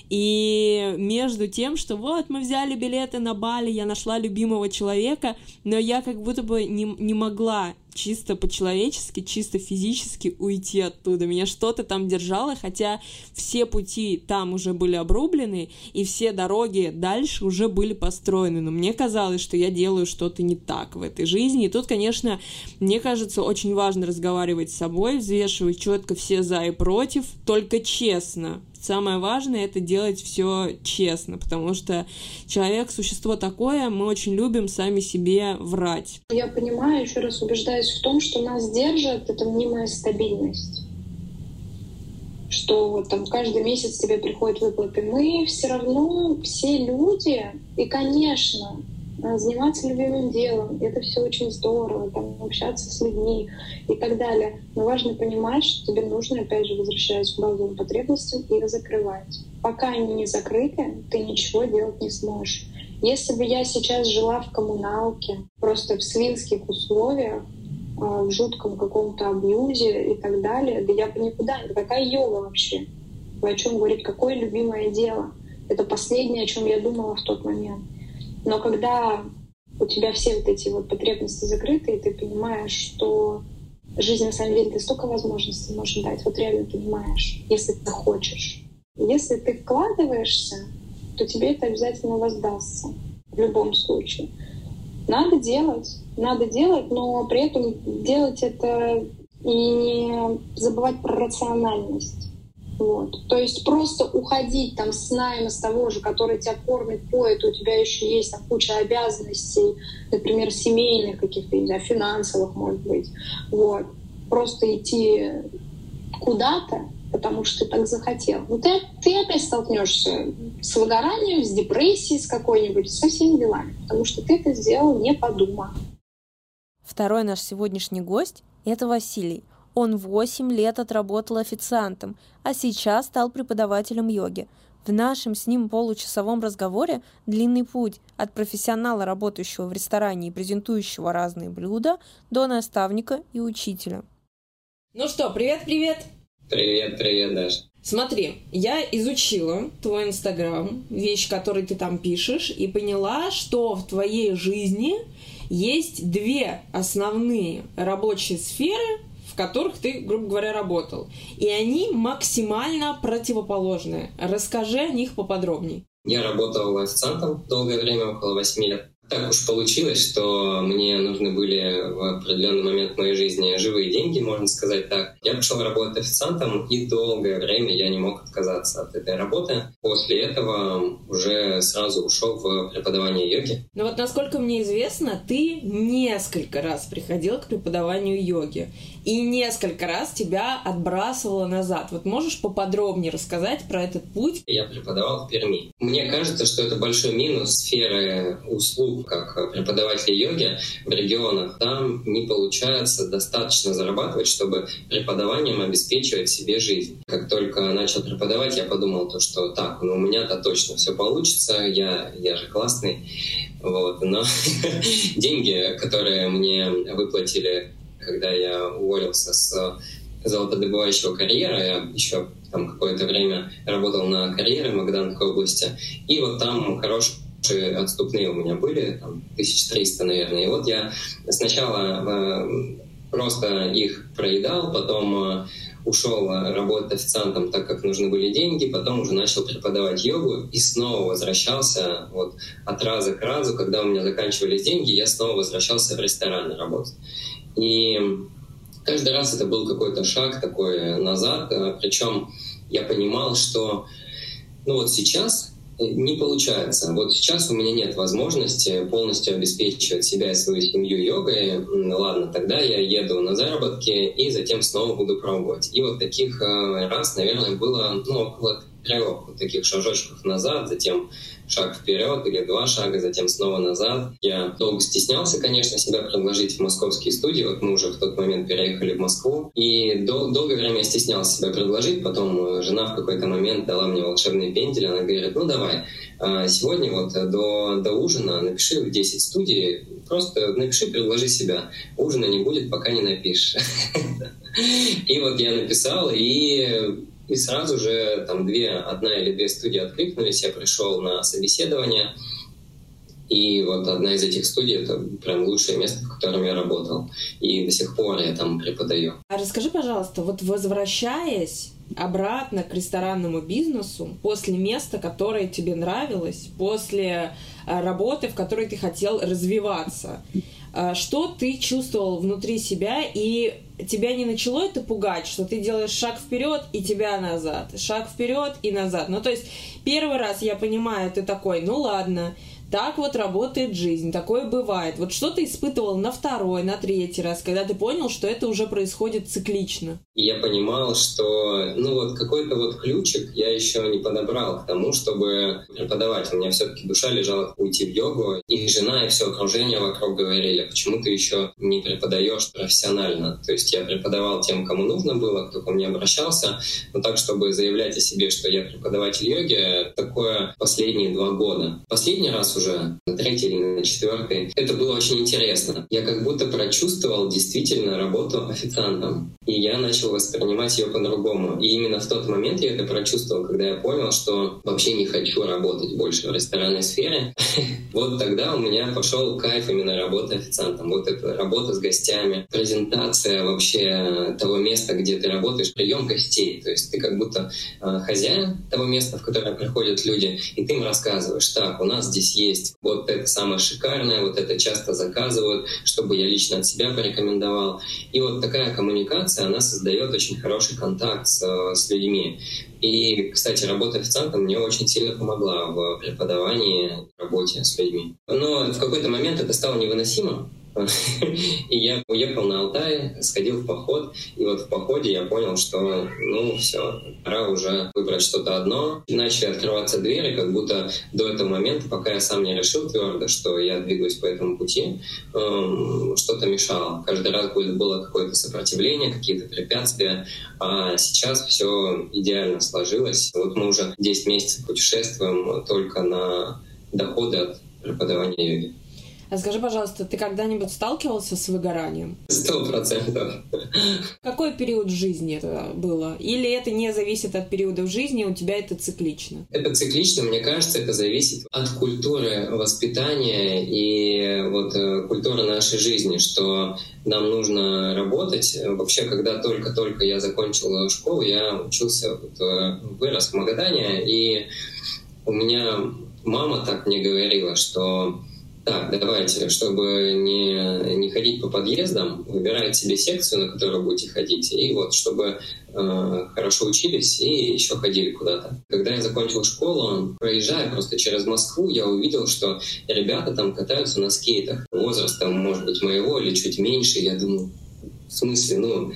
И между тем, что вот мы взяли билеты на Бали, я нашла любимого человека, но я как будто бы не, не могла чисто по-человечески, чисто физически уйти оттуда. Меня что-то там держало, хотя все пути там уже были обрублены, и все дороги дальше уже были построены. Но мне казалось, что я делаю что-то не так в этой жизни. И тут, конечно, мне кажется, очень важно разговаривать с собой, взвешивать четко все за и против, только честно, самое важное это делать все честно, потому что человек существо такое, мы очень любим сами себе врать. Я понимаю, еще раз убеждаюсь в том, что нас держит эта мнимая стабильность что вот там каждый месяц тебе приходят выплаты. Мы все равно все люди, и, конечно, заниматься любимым делом. Это все очень здорово, там, общаться с людьми и так далее. Но важно понимать, что тебе нужно, опять же, возвращаясь к базовым потребностям, их закрывать. Пока они не закрыты, ты ничего делать не сможешь. Если бы я сейчас жила в коммуналке, просто в свинских условиях, а, в жутком каком-то абьюзе и так далее, да я бы никуда, да какая йога вообще? Вы о чем говорить? Какое любимое дело? Это последнее, о чем я думала в тот момент. Но когда у тебя все вот эти вот потребности закрыты, и ты понимаешь, что жизнь на самом деле ты столько возможностей можешь дать, вот реально понимаешь, если ты хочешь. Если ты вкладываешься, то тебе это обязательно воздастся в любом случае. Надо делать, надо делать, но при этом делать это и не забывать про рациональность. Вот. То есть просто уходить там с найма, с того же, который тебя кормит, поет, у тебя еще есть там куча обязанностей, например, семейных каких-то, не финансовых, может быть. Вот. Просто идти куда-то, потому что ты так захотел. Ну, ты, ты опять столкнешься с выгоранием, с депрессией, с какой-нибудь, со всеми делами, потому что ты это сделал не подумав. Второй наш сегодняшний гость – это Василий – он 8 лет отработал официантом, а сейчас стал преподавателем йоги. В нашем с ним получасовом разговоре длинный путь от профессионала, работающего в ресторане и презентующего разные блюда, до наставника и учителя. Ну что, привет-привет! Привет, привет, Даша. Смотри, я изучила твой инстаграм, вещи, которые ты там пишешь, и поняла, что в твоей жизни есть две основные рабочие сферы, которых ты, грубо говоря, работал. И они максимально противоположные. Расскажи о них поподробнее. Я работал официантом долгое время, около 8 лет. Так уж получилось, что мне нужны были в определенный момент моей жизни живые деньги, можно сказать так. Я пошел работать официантом, и долгое время я не мог отказаться от этой работы. После этого уже сразу ушел в преподавание йоги. Ну вот насколько мне известно, ты несколько раз приходил к преподаванию йоги и несколько раз тебя отбрасывало назад. Вот можешь поподробнее рассказать про этот путь? Я преподавал в Перми. Мне кажется, что это большой минус сферы услуг как преподавателя йоги в регионах. Там не получается достаточно зарабатывать, чтобы преподаванием обеспечивать себе жизнь. Как только начал преподавать, я подумал, то, что так, ну у меня-то точно все получится, я, я же классный. Вот. Но (laughs) деньги, которые мне выплатили когда я уволился с золотодобывающего карьера, я еще там какое-то время работал на карьере в Магаданской области, и вот там хорошие отступные у меня были, там, 1300, наверное. И вот я сначала э, просто их проедал, потом э, ушел работать официантом, так как нужны были деньги, потом уже начал преподавать йогу и снова возвращался вот от раза к разу, когда у меня заканчивались деньги, я снова возвращался в ресторан работать. И каждый раз это был какой-то шаг такой назад, э, причем я понимал, что ну вот сейчас не получается. Вот сейчас у меня нет возможности полностью обеспечивать себя и свою семью йогой. Ладно, тогда я еду на заработки и затем снова буду пробовать. И вот таких э, раз, наверное, было ну, около трех вот таких шажочков назад, затем шаг вперед или два шага, затем снова назад. Я долго стеснялся, конечно, себя предложить в московские студии. Вот мы уже в тот момент переехали в Москву. И дол- долгое время я стеснялся себя предложить. Потом жена в какой-то момент дала мне волшебный пендель. Она говорит, ну давай, а, сегодня вот до, до ужина напиши в 10 студий, просто напиши, предложи себя. Ужина не будет, пока не напишешь. (laughs) И вот я написал, и и сразу же там две, одна или две студии откликнулись, я пришел на собеседование, и вот одна из этих студий — это прям лучшее место, в котором я работал. И до сих пор я там преподаю. А расскажи, пожалуйста, вот возвращаясь обратно к ресторанному бизнесу после места, которое тебе нравилось, после э, работы, в которой ты хотел развиваться, э, что ты чувствовал внутри себя и тебя не начало это пугать, что ты делаешь шаг вперед и тебя назад, шаг вперед и назад. Ну, то есть первый раз я понимаю, ты такой, ну ладно, так вот работает жизнь, такое бывает. Вот что ты испытывал на второй, на третий раз, когда ты понял, что это уже происходит циклично? Я понимал, что ну вот какой-то вот ключик я еще не подобрал к тому, чтобы преподавать. У меня все-таки душа лежала уйти в йогу, и жена, и все окружение вокруг говорили, почему ты еще не преподаешь профессионально. То есть я преподавал тем, кому нужно было, кто ко мне обращался, но так, чтобы заявлять о себе, что я преподаватель йоги, такое последние два года. Последний раз уже, на третий или на четвертый. Это было очень интересно. Я как будто прочувствовал действительно работу официантом. И я начал воспринимать ее по-другому. И именно в тот момент я это прочувствовал, когда я понял, что вообще не хочу работать больше в ресторанной сфере. (laughs) Вот тогда у меня пошел кайф именно работы официантом. Вот эта работа с гостями, презентация вообще того места, где ты работаешь, прием гостей. То есть ты как будто э, хозяин того места, в которое приходят люди, и ты им рассказываешь, так, у нас здесь есть есть вот это самое шикарное, вот это часто заказывают, чтобы я лично от себя порекомендовал. И вот такая коммуникация, она создает очень хороший контакт с, с людьми. И, кстати, работа официантом мне очень сильно помогла в преподавании, работе с людьми. Но в какой-то момент это стало невыносимо, (laughs) И я уехал на Алтай, сходил в поход, и вот в походе я понял, что, ну, все, пора уже выбрать что-то одно. Начали открываться двери, как будто до этого момента, пока я сам не решил твердо, что я двигаюсь по этому пути, эм, что-то мешало. Каждый раз было какое-то сопротивление, какие-то препятствия, а сейчас все идеально сложилось. Вот мы уже 10 месяцев путешествуем только на доходы от преподавания йоги. А скажи, пожалуйста, ты когда-нибудь сталкивался с выгоранием? Сто процентов. Какой период жизни это было? Или это не зависит от периода в жизни, у тебя это циклично? Это циклично, мне кажется, это зависит от культуры воспитания и вот э, культуры нашей жизни, что нам нужно работать. Вообще, когда только-только я закончил школу, я учился, вот, э, вырос в Магадане, и у меня мама так мне говорила, что так, давайте, чтобы не, не ходить по подъездам, выбирайте себе секцию, на которую будете ходить, и вот, чтобы э, хорошо учились и еще ходили куда-то. Когда я закончил школу, проезжая просто через Москву, я увидел, что ребята там катаются на скейтах. Возрастом, может быть, моего или чуть меньше. Я думаю, в смысле, ну,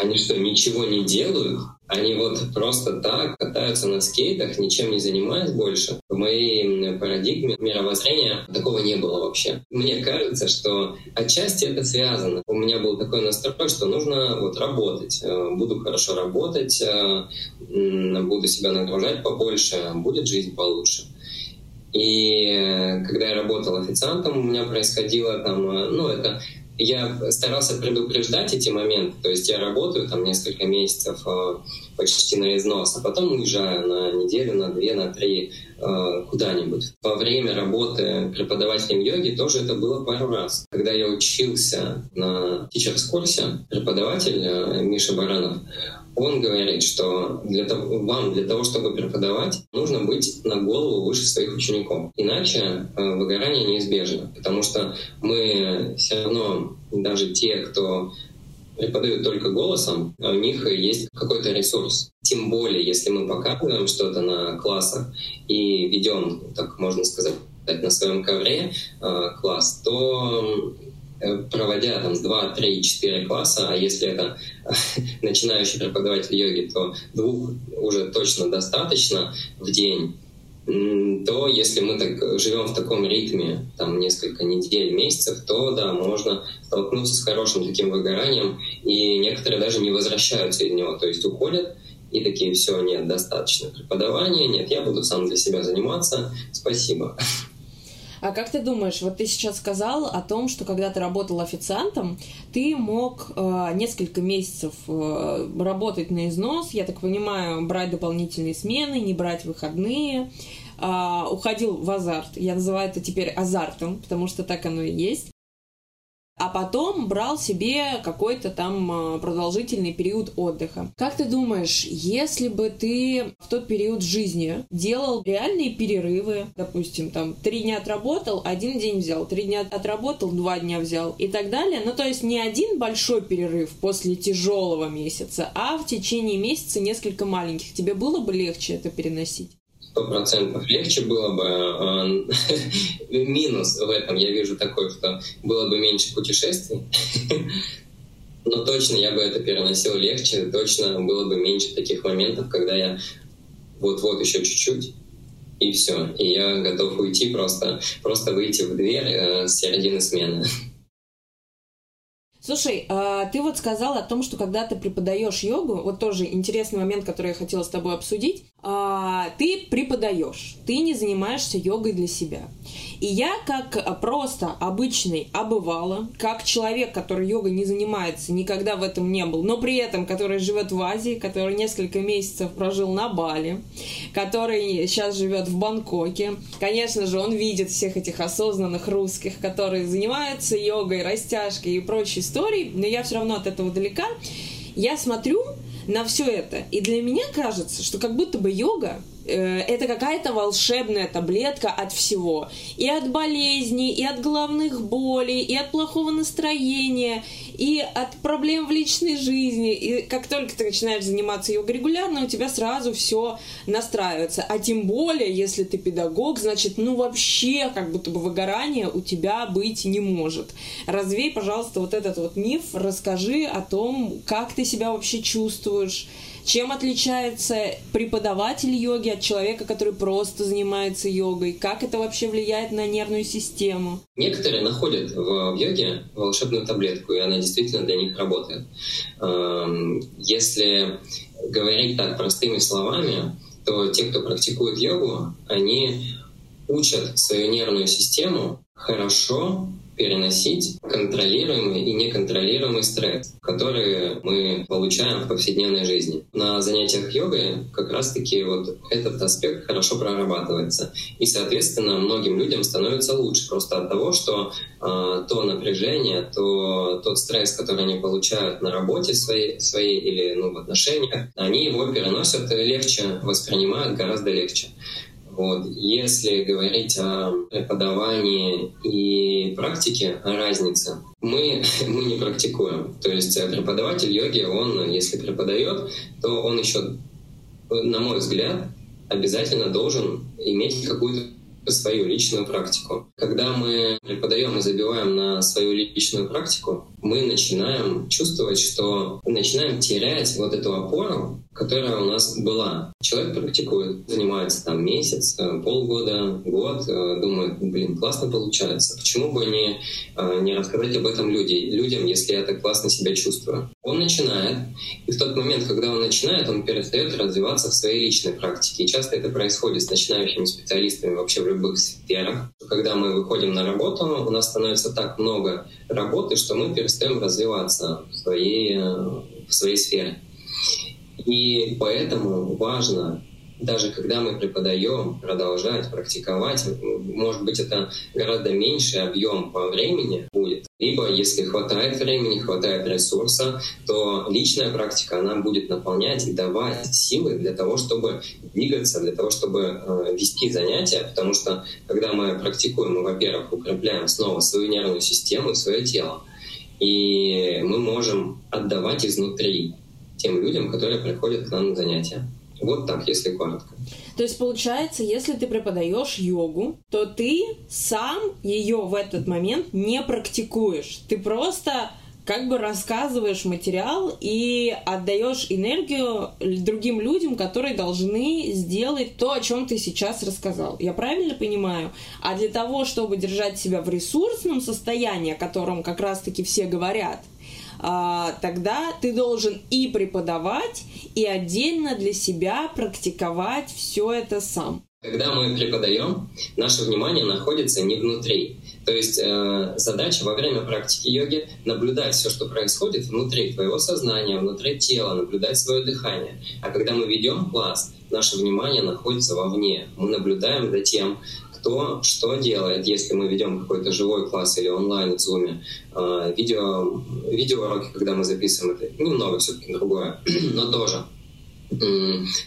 они что, ничего не делают? Они вот просто так катаются на скейтах, ничем не занимаясь больше. В моей парадигме мировоззрения такого не было вообще. Мне кажется, что отчасти это связано. У меня был такой настрой, что нужно вот работать. Э, буду хорошо работать, э, буду себя нагружать побольше, будет жизнь получше. И э, когда я работал официантом, у меня происходило там, ну, это я старался предупреждать эти моменты. То есть я работаю там несколько месяцев э, почти на износ, а потом уезжаю на неделю, на две, на три э, куда-нибудь. Во время работы преподавателем йоги тоже это было пару раз. Когда я учился на тичерс-курсе, преподаватель э, Миша Баранов, он говорит, что для того, вам для того, чтобы преподавать, нужно быть на голову выше своих учеников. Иначе э, выгорание неизбежно, потому что мы все равно, даже те, кто преподают только голосом, у них есть какой-то ресурс. Тем более, если мы показываем что-то на классах и ведем, так можно сказать, на своем ковре э, класс, то проводя там 2, 3, 4 класса, а если это (laughs) начинающий преподаватель йоги, то двух уже точно достаточно в день, то если мы так живем в таком ритме, там несколько недель, месяцев, то да, можно столкнуться с хорошим таким выгоранием, и некоторые даже не возвращаются из него, то есть уходят и такие, все, нет, достаточно преподавания, нет, я буду сам для себя заниматься, спасибо. (laughs) А как ты думаешь, вот ты сейчас сказал о том, что когда ты работал официантом, ты мог э, несколько месяцев э, работать на износ, я так понимаю, брать дополнительные смены, не брать выходные, э, уходил в азарт. Я называю это теперь азартом, потому что так оно и есть а потом брал себе какой-то там а, продолжительный период отдыха. Как ты думаешь, если бы ты в тот период жизни делал реальные перерывы, допустим, там три дня отработал, один день взял, три дня отработал, два дня взял и так далее, ну то есть не один большой перерыв после тяжелого месяца, а в течение месяца несколько маленьких, тебе было бы легче это переносить? Сто процентов легче было бы. А, (laughs) минус в этом я вижу такой, что было бы меньше путешествий. (laughs) Но точно я бы это переносил легче, точно было бы меньше таких моментов, когда я вот-вот еще чуть-чуть, и все. И я готов уйти просто, просто выйти в дверь э, с середины смены. (laughs) Слушай, а ты вот сказал о том, что когда ты преподаешь йогу, вот тоже интересный момент, который я хотела с тобой обсудить, а, ты преподаешь, ты не занимаешься йогой для себя. И я как просто обычный обывала, как человек, который йогой не занимается, никогда в этом не был, но при этом, который живет в Азии, который несколько месяцев прожил на Бали, который сейчас живет в Бангкоке, конечно же, он видит всех этих осознанных русских, которые занимаются йогой, растяжкой и прочей историей, но я все равно от этого далека. Я смотрю на все это, и для меня кажется, что как будто бы йога это какая-то волшебная таблетка от всего. И от болезней, и от головных болей, и от плохого настроения, и от проблем в личной жизни. И как только ты начинаешь заниматься йогой регулярно, у тебя сразу все настраивается. А тем более, если ты педагог, значит, ну вообще как будто бы выгорание у тебя быть не может. Развей, пожалуйста, вот этот вот миф, расскажи о том, как ты себя вообще чувствуешь, чем отличается преподаватель йоги от человека, который просто занимается йогой? Как это вообще влияет на нервную систему? Некоторые находят в йоге волшебную таблетку, и она действительно для них работает. Эм, если говорить так простыми словами, то те, кто практикует йогу, они учат свою нервную систему хорошо переносить контролируемый и неконтролируемый стресс, который мы получаем в повседневной жизни. На занятиях йогой как раз-таки вот этот аспект хорошо прорабатывается. И, соответственно, многим людям становится лучше просто от того, что э, то напряжение, то тот стресс, который они получают на работе своей, своей или ну, в отношениях, они его переносят легче, воспринимают гораздо легче. Вот. Если говорить о преподавании и практике, о разнице, мы, (laughs) мы не практикуем. То есть э, преподаватель йоги, он, если преподает, то он еще, на мой взгляд, обязательно должен иметь какую-то свою личную практику. Когда мы преподаем и забиваем на свою личную практику, мы начинаем чувствовать, что начинаем терять вот эту опору, которая у нас была. Человек практикует, занимается там месяц, э, полгода, год, э, думает, блин, классно получается. Почему бы не, э, не рассказать об этом люди, людям, если я так классно себя чувствую? Он начинает, и в тот момент, когда он начинает, он перестает развиваться в своей личной практике. И часто это происходит с начинающими специалистами вообще в любых сферах. Когда мы выходим на работу, у нас становится так много работы, что мы перестаем развиваться в своей, в своей сфере. И поэтому важно даже когда мы преподаем, продолжать практиковать, может быть, это гораздо меньший объем по времени будет. Либо, если хватает времени, хватает ресурса, то личная практика, она будет наполнять и давать силы для того, чтобы двигаться, для того, чтобы э, вести занятия, потому что, когда мы практикуем, мы, во-первых, укрепляем снова свою нервную систему свое тело, и мы можем отдавать изнутри тем людям, которые приходят к нам на занятия. Вот так, если коротко. То есть получается, если ты преподаешь йогу, то ты сам ее в этот момент не практикуешь. Ты просто как бы рассказываешь материал и отдаешь энергию другим людям, которые должны сделать то, о чем ты сейчас рассказал. Я правильно понимаю? А для того, чтобы держать себя в ресурсном состоянии, о котором как раз-таки все говорят, тогда ты должен и преподавать, и отдельно для себя практиковать все это сам. Когда мы преподаем, наше внимание находится не внутри. То есть э, задача во время практики йоги наблюдать все, что происходит внутри твоего сознания, внутри тела, наблюдать свое дыхание. А когда мы ведем класс, наше внимание находится вовне. Мы наблюдаем за тем, кто что делает, если мы ведем какой-то живой класс или онлайн в Zoom. А, видео, видеоуроки, когда мы записываем, это немного все-таки другое, (clears throat) но тоже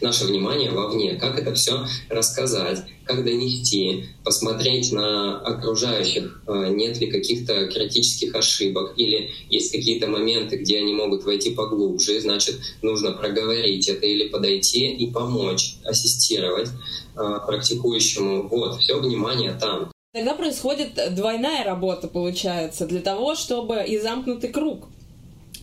наше внимание вовне, как это все рассказать, как донести, посмотреть на окружающих, а, нет ли каких-то критических ошибок, или есть какие-то моменты, где они могут войти поглубже, значит, нужно проговорить это или подойти и помочь, ассистировать. А, практикующему. Вот, все внимание там. Тогда происходит двойная работа, получается, для того, чтобы и замкнутый круг.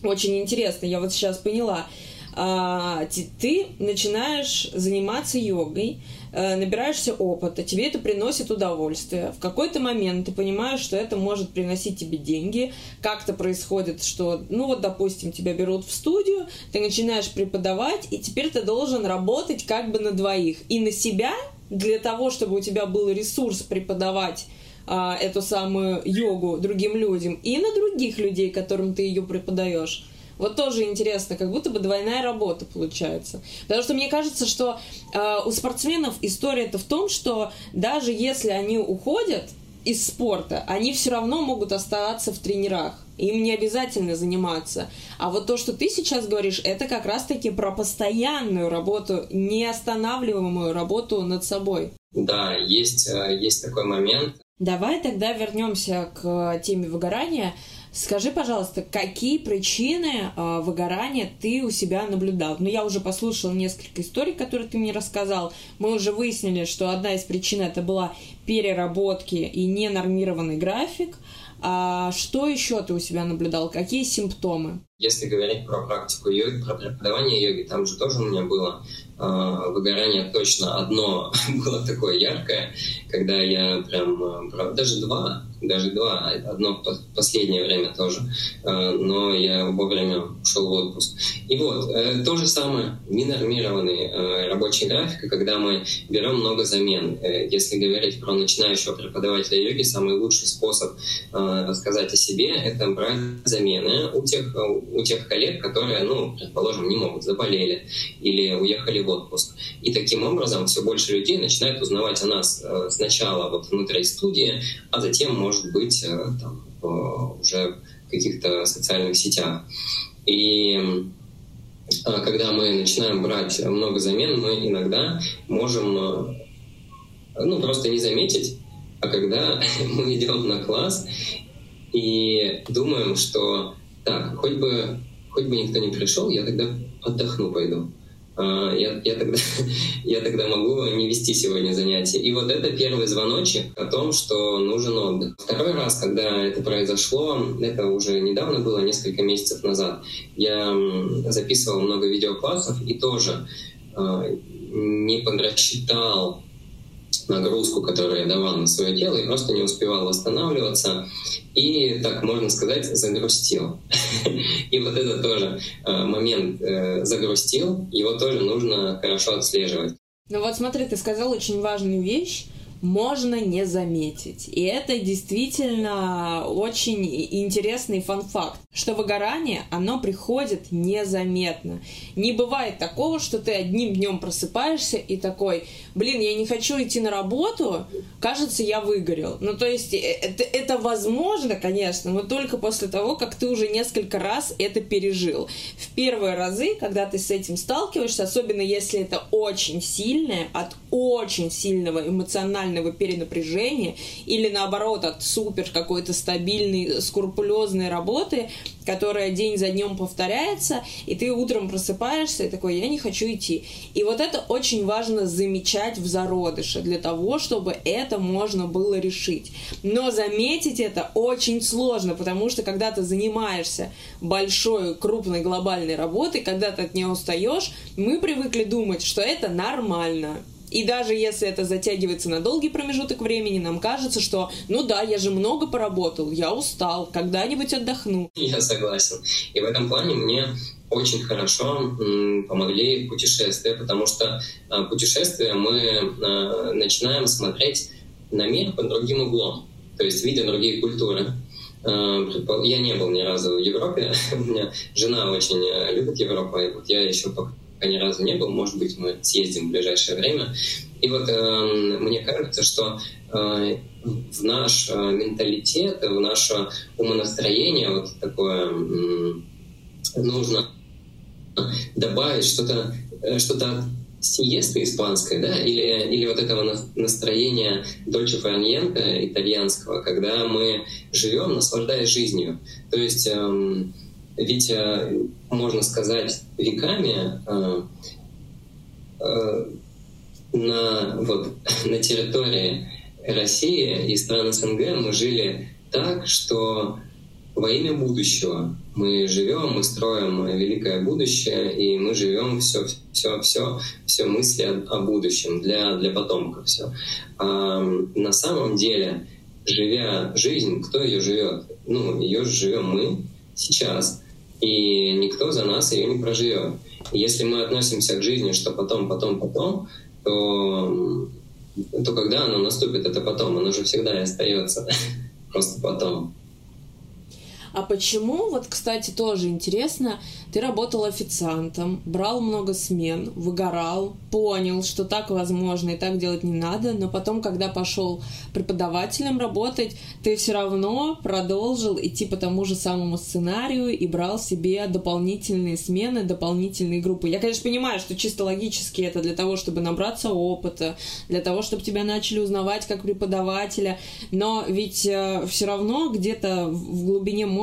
Очень интересно, я вот сейчас поняла. А, ты начинаешь заниматься йогой, Э, набираешься опыта, тебе это приносит удовольствие. В какой-то момент ты понимаешь, что это может приносить тебе деньги. Как-то происходит, что, ну вот, допустим, тебя берут в студию, ты начинаешь преподавать, и теперь ты должен работать как бы на двоих. И на себя, для того, чтобы у тебя был ресурс преподавать а, эту самую йогу другим людям, и на других людей, которым ты ее преподаешь. Вот тоже интересно, как будто бы двойная работа получается. Потому что мне кажется, что э, у спортсменов история-то в том, что даже если они уходят, из спорта, они все равно могут оставаться в тренерах. Им не обязательно заниматься. А вот то, что ты сейчас говоришь, это как раз-таки про постоянную работу, неостанавливаемую работу над собой. Да, есть, э, есть такой момент. Давай тогда вернемся к теме выгорания. Скажи, пожалуйста, какие причины э, выгорания ты у себя наблюдал? Ну, я уже послушала несколько историй, которые ты мне рассказал. Мы уже выяснили, что одна из причин это была переработки и ненормированный график. А что еще ты у себя наблюдал? Какие симптомы? Если говорить про практику йоги, про преподавание йоги, там же тоже у меня было э, выгорание точно одно (laughs) было такое яркое, когда я прям, э, даже два, даже два, одно в последнее время тоже, э, но я вовремя ушел в отпуск. И вот, э, то же самое, ненормированный э, рабочий график, когда мы берем много замен. Если говорить про начинающего преподавателя йоги, самый лучший способ рассказать о себе — это брать замены у тех, у тех коллег, которые, ну, предположим, не могут, заболели или уехали в отпуск. И таким образом все больше людей начинают узнавать о нас сначала вот внутри студии, а затем, может может быть э, там, уже в каких-то социальных сетях. И а, когда мы начинаем брать много замен, мы иногда можем э, ну, просто не заметить, а когда (laughs) мы идем на класс и думаем, что так, хоть бы, хоть бы никто не пришел, я тогда отдохну пойду. А, я, я, тогда, (laughs) я тогда могу не вести сегодня занятия. И вот это первый звоночек о том, что нужен отдых. Второй раз, когда это произошло, это уже недавно было, несколько месяцев назад, я записывал много видеоклассов и тоже э, не подрасчитал нагрузку, которую я давал на свое тело, и просто не успевал восстанавливаться. И, так можно сказать, загрустил. (laughs) И вот это тоже э, момент э, загрустил, его тоже нужно хорошо отслеживать. Ну вот смотри, ты сказал очень важную вещь, можно не заметить. И это действительно очень интересный фан-факт, что выгорание, оно приходит незаметно. Не бывает такого, что ты одним днем просыпаешься и такой, блин, я не хочу идти на работу, кажется, я выгорел. Ну, то есть, э, это, это возможно, конечно, но только после того, как ты уже несколько раз это пережил. В первые разы, когда ты с этим сталкиваешься, особенно если это очень сильное, от очень сильного эмоционального перенапряжения или наоборот от супер какой-то стабильной, скрупулезной работы, которая день за днем повторяется, и ты утром просыпаешься и такой, я не хочу идти. И вот это очень важно замечать в зародыше для того, чтобы это можно было решить. Но заметить это очень сложно, потому что когда ты занимаешься большой, крупной, глобальной работой, когда ты от нее устаешь, мы привыкли думать, что это нормально. И даже если это затягивается на долгий промежуток времени, нам кажется, что, ну да, я же много поработал, я устал, когда-нибудь отдохну. Я согласен. И в этом плане мне очень хорошо помогли путешествия, потому что а, путешествия мы а, начинаем смотреть на мир под другим углом, то есть видя другие культуры. А, я не был ни разу в Европе, (laughs) у меня жена очень э, любит Европу, и вот я еще пока ни разу не был. Может быть, мы съездим в ближайшее время. И вот э, мне кажется, что э, в наш э, менталитет, в наше умонастроение вот такое э, нужно добавить что-то э, что-то сиеста испанское, да, или, или вот этого настроения Дольче Фарньенко итальянского, когда мы живем, наслаждаясь жизнью. То есть эм, ведь, э, можно сказать, веками э, э, на, вот, (laughs) на территории России и стран СНГ мы жили так, что во имя будущего мы живем, мы строим великое будущее, и мы живем все, все, все, все мысли о, о будущем для, для потомков. Все. А на самом деле, живя жизнь, кто ее живет? Ну, ее живем мы сейчас и никто за нас ее не проживет. И если мы относимся к жизни, что потом, потом, потом, то, то когда оно наступит, это потом, оно же всегда и остается (laughs) просто потом. А почему, вот, кстати, тоже интересно, ты работал официантом, брал много смен, выгорал, понял, что так возможно и так делать не надо, но потом, когда пошел преподавателем работать, ты все равно продолжил идти по тому же самому сценарию и брал себе дополнительные смены, дополнительные группы. Я, конечно, понимаю, что чисто логически это для того, чтобы набраться опыта, для того, чтобы тебя начали узнавать как преподавателя, но ведь э, все равно где-то в глубине мозга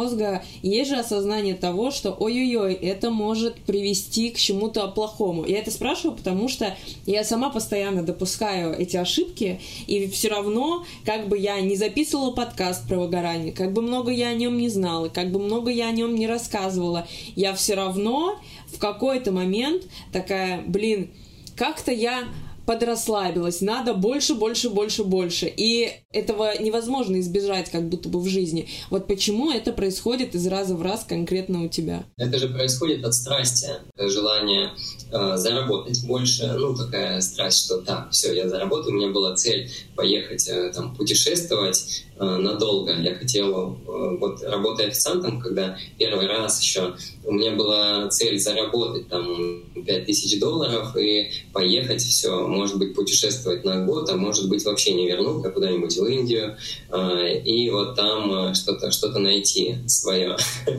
есть же осознание того, что ой-ой-ой, это может привести к чему-то плохому. Я это спрашиваю, потому что я сама постоянно допускаю эти ошибки, и все равно, как бы я не записывала подкаст про выгорание, как бы много я о нем не знала, как бы много я о нем не рассказывала, я все равно в какой-то момент такая, блин, как-то я подрасслабилась, надо больше, больше, больше, больше. И этого невозможно избежать как будто бы в жизни. Вот почему это происходит из раза в раз конкретно у тебя? Это же происходит от страсти, желание э, заработать больше. Ну, такая страсть, что так, все, я заработаю. У меня была цель поехать э, там путешествовать э, надолго. Я хотел, э, вот работая официантом, когда первый раз еще у меня была цель заработать там 5000 долларов и поехать все, может быть, путешествовать на год, а может быть, вообще не вернуться куда-нибудь в Индию э, и вот там что-то что найти свое. (laughs)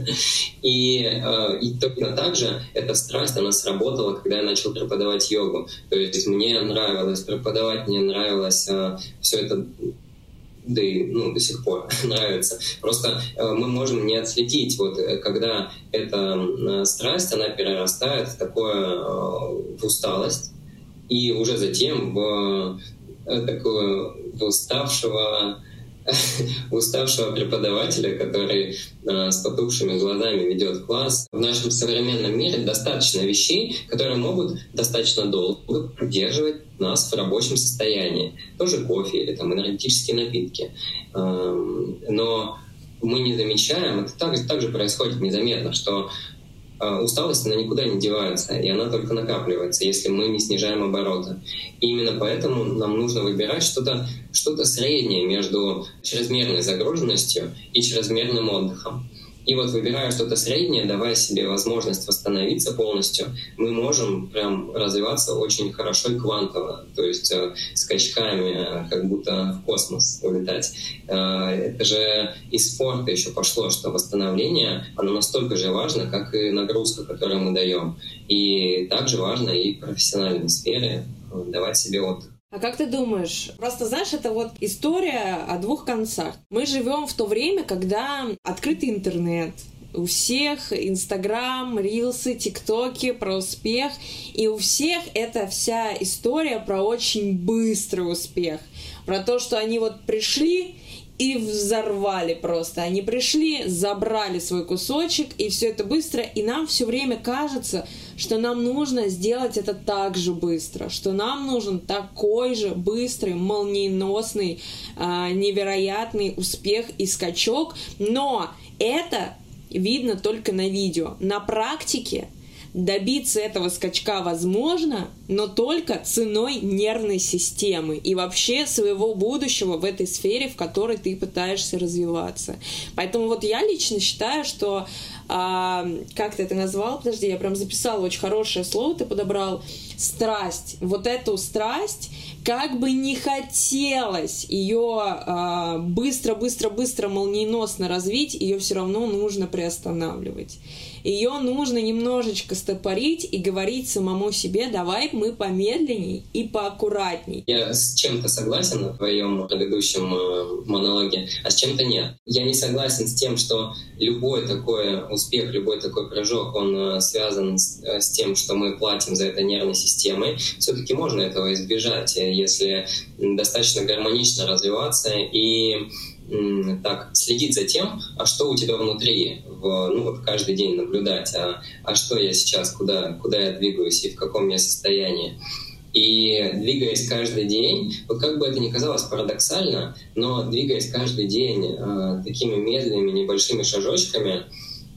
И, и точно так же эта страсть, она сработала, когда я начал преподавать йогу. То есть мне нравилось преподавать, мне нравилось все это да и ну, до сих пор (laughs) нравится. Просто э, мы можем не отследить, вот э, когда эта э, страсть, она перерастает в такое, в усталость, и уже затем в такую в уставшего (laughs) уставшего преподавателя, который э, с потухшими глазами ведет класс. В нашем современном мире достаточно вещей, которые могут достаточно долго поддерживать нас в рабочем состоянии. Тоже кофе или там энергетические напитки. Эм, но мы не замечаем, это также, также происходит незаметно, что усталость, она никуда не девается, и она только накапливается, если мы не снижаем обороты. И именно поэтому нам нужно выбирать что-то что среднее между чрезмерной загруженностью и чрезмерным отдыхом. И вот выбирая что-то среднее, давая себе возможность восстановиться полностью, мы можем прям развиваться очень хорошо и квантово, то есть э, скачками, э, как будто в космос улетать. Э, это же из спорта еще пошло, что восстановление, оно настолько же важно, как и нагрузка, которую мы даем. И также важно и профессиональной сфере э, давать себе отдых. А как ты думаешь, просто знаешь, это вот история о двух концах. Мы живем в то время, когда открытый интернет, у всех Инстаграм, Рилсы, ТикТоки про успех. И у всех это вся история про очень быстрый успех. Про то, что они вот пришли и взорвали просто. Они пришли, забрали свой кусочек, и все это быстро. И нам все время кажется, что нам нужно сделать это так же быстро, что нам нужен такой же быстрый, молниеносный, э, невероятный успех и скачок. Но это видно только на видео. На практике Добиться этого скачка возможно, но только ценой нервной системы и вообще своего будущего в этой сфере, в которой ты пытаешься развиваться. Поэтому вот я лично считаю, что а, как ты это назвал? Подожди, я прям записала очень хорошее слово, ты подобрал страсть. Вот эту страсть, как бы не хотелось ее а, молниеносно развить, ее все равно нужно приостанавливать ее нужно немножечко стопорить и говорить самому себе, давай мы помедленней и поаккуратней. Я с чем-то согласен в твоем предыдущем э, монологе, а с чем-то нет. Я не согласен с тем, что любой такой успех, любой такой прыжок, он э, связан с, э, с тем, что мы платим за это нервной системой. Все-таки можно этого избежать, если достаточно гармонично развиваться и так следить за тем, а что у тебя внутри, в, ну вот каждый день наблюдать, а, а что я сейчас, куда, куда я двигаюсь и в каком я состоянии. И двигаясь каждый день, вот как бы это ни казалось парадоксально, но двигаясь каждый день э, такими медленными небольшими шажочками,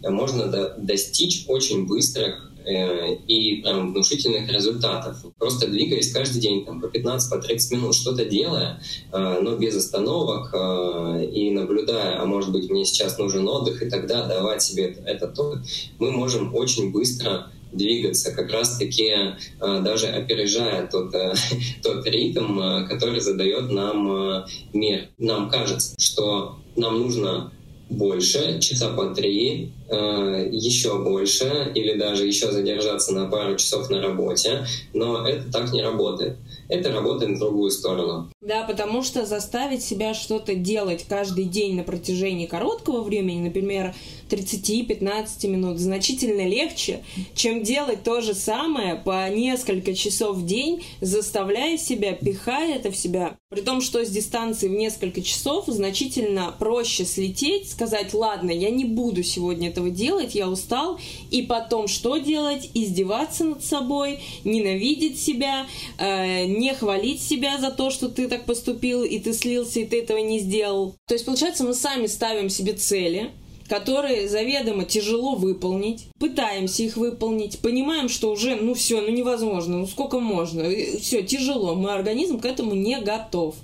можно до, достичь очень быстрых и прям внушительных результатов. Просто двигаясь каждый день там, по 15-30 по минут, что-то делая, э, но без остановок э, и наблюдая, а может быть мне сейчас нужен отдых, и тогда давать себе это, то, мы можем очень быстро двигаться, как раз-таки э, даже опережая тот, э, (laughs) тот ритм, э, который задает нам мир. Нам кажется, что нам нужно больше, часа по три, еще больше, или даже еще задержаться на пару часов на работе, но это так не работает это работает в другую сторону. Да, потому что заставить себя что-то делать каждый день на протяжении короткого времени, например, 30-15 минут, значительно легче, чем делать то же самое по несколько часов в день, заставляя себя, пихая это в себя. При том, что с дистанции в несколько часов значительно проще слететь, сказать, ладно, я не буду сегодня этого делать, я устал, и потом что делать? Издеваться над собой, ненавидеть себя, э, не хвалить себя за то, что ты так поступил, и ты слился, и ты этого не сделал. То есть, получается, мы сами ставим себе цели, которые заведомо тяжело выполнить, пытаемся их выполнить, понимаем, что уже, ну все, ну невозможно, ну сколько можно, все, тяжело, мой организм к этому не готов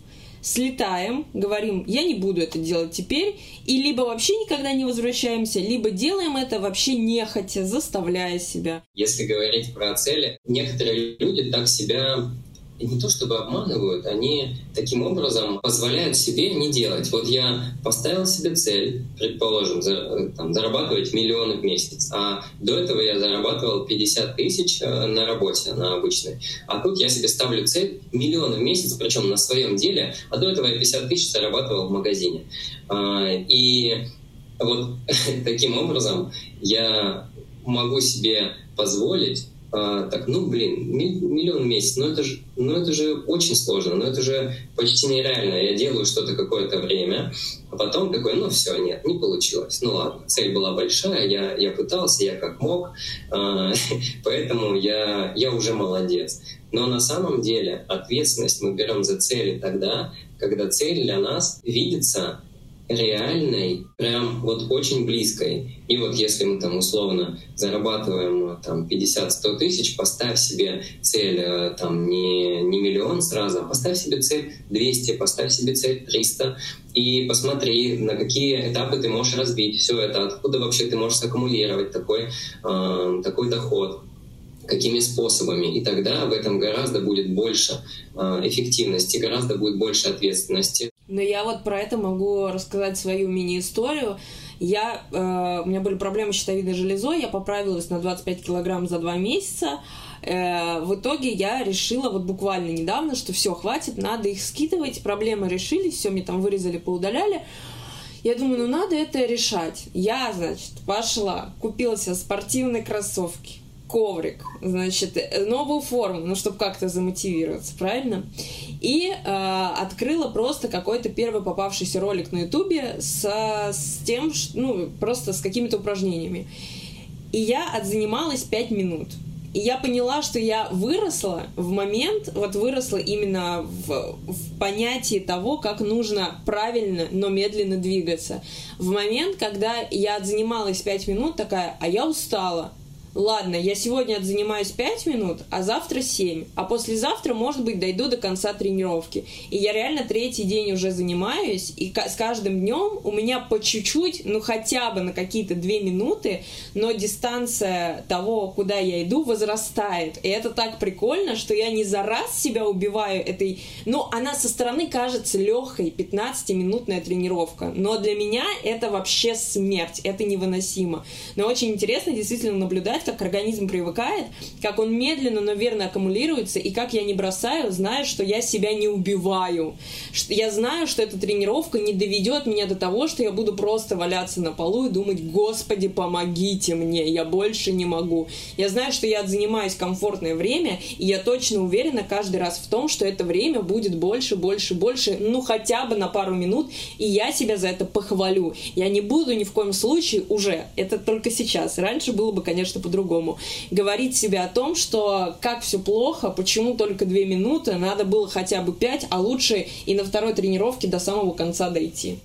слетаем, говорим, я не буду это делать теперь, и либо вообще никогда не возвращаемся, либо делаем это вообще нехотя, заставляя себя. Если говорить про цели, некоторые люди так себя не то чтобы обманывают, они таким образом позволяют себе не делать. Вот я поставил себе цель, предположим, за, там, зарабатывать миллионы в месяц, а до этого я зарабатывал 50 тысяч э, на работе, на обычной. А тут я себе ставлю цель миллионы в месяц, причем на своем деле, а до этого я 50 тысяч зарабатывал в магазине. А, и вот (laughs) таким образом я могу себе позволить а, так, ну, блин, миллион в месяц, ну это, же, ну это же очень сложно, ну это же почти нереально. Я делаю что-то какое-то время, а потом такой, ну все, нет, не получилось. Ну ладно, цель была большая, я, я пытался, я как мог, э, (laughs) поэтому я, я уже молодец. Но на самом деле ответственность мы берем за цели тогда, когда цель для нас видится реальной, прям вот очень близкой. И вот если мы там условно зарабатываем там 50-100 тысяч, поставь себе цель э, там не, не миллион сразу, а поставь себе цель 200, поставь себе цель 300 и посмотри, на какие этапы ты можешь разбить все это, откуда вообще ты можешь аккумулировать такой, э, такой доход какими способами. И тогда в этом гораздо будет больше э, эффективности, гораздо будет больше ответственности. Но я вот про это могу рассказать свою мини-историю. Я, э, у меня были проблемы с щитовидной железой, я поправилась на 25 килограмм за два месяца. Э, в итоге я решила вот буквально недавно, что все, хватит, надо их скидывать, проблемы решились, все, мне там вырезали, поудаляли. Я думаю, ну надо это решать. Я, значит, пошла, купила себе спортивные кроссовки, коврик, значит, новую форму, ну, чтобы как-то замотивироваться, правильно? И э, открыла просто какой-то первый попавшийся ролик на ютубе с, с тем, ну, просто с какими-то упражнениями. И я отзанималась 5 минут. И я поняла, что я выросла в момент, вот выросла именно в, в понятии того, как нужно правильно, но медленно двигаться. В момент, когда я отзанималась 5 минут, такая, а я устала ладно, я сегодня занимаюсь 5 минут, а завтра 7, а послезавтра, может быть, дойду до конца тренировки. И я реально третий день уже занимаюсь, и с каждым днем у меня по чуть-чуть, ну хотя бы на какие-то 2 минуты, но дистанция того, куда я иду, возрастает. И это так прикольно, что я не за раз себя убиваю этой... Ну, она со стороны кажется легкой, 15-минутная тренировка, но для меня это вообще смерть, это невыносимо. Но очень интересно действительно наблюдать, как организм привыкает, как он медленно, но верно аккумулируется, и как я не бросаю, зная, что я себя не убиваю. Я знаю, что эта тренировка не доведет меня до того, что я буду просто валяться на полу и думать, господи, помогите мне, я больше не могу. Я знаю, что я занимаюсь комфортное время, и я точно уверена каждый раз в том, что это время будет больше, больше, больше, ну хотя бы на пару минут, и я себя за это похвалю. Я не буду ни в коем случае уже, это только сейчас. Раньше было бы, конечно, по-другому. Говорить себе о том, что как все плохо, почему только две минуты, надо было хотя бы пять, а лучше и на второй тренировке до самого конца дойти.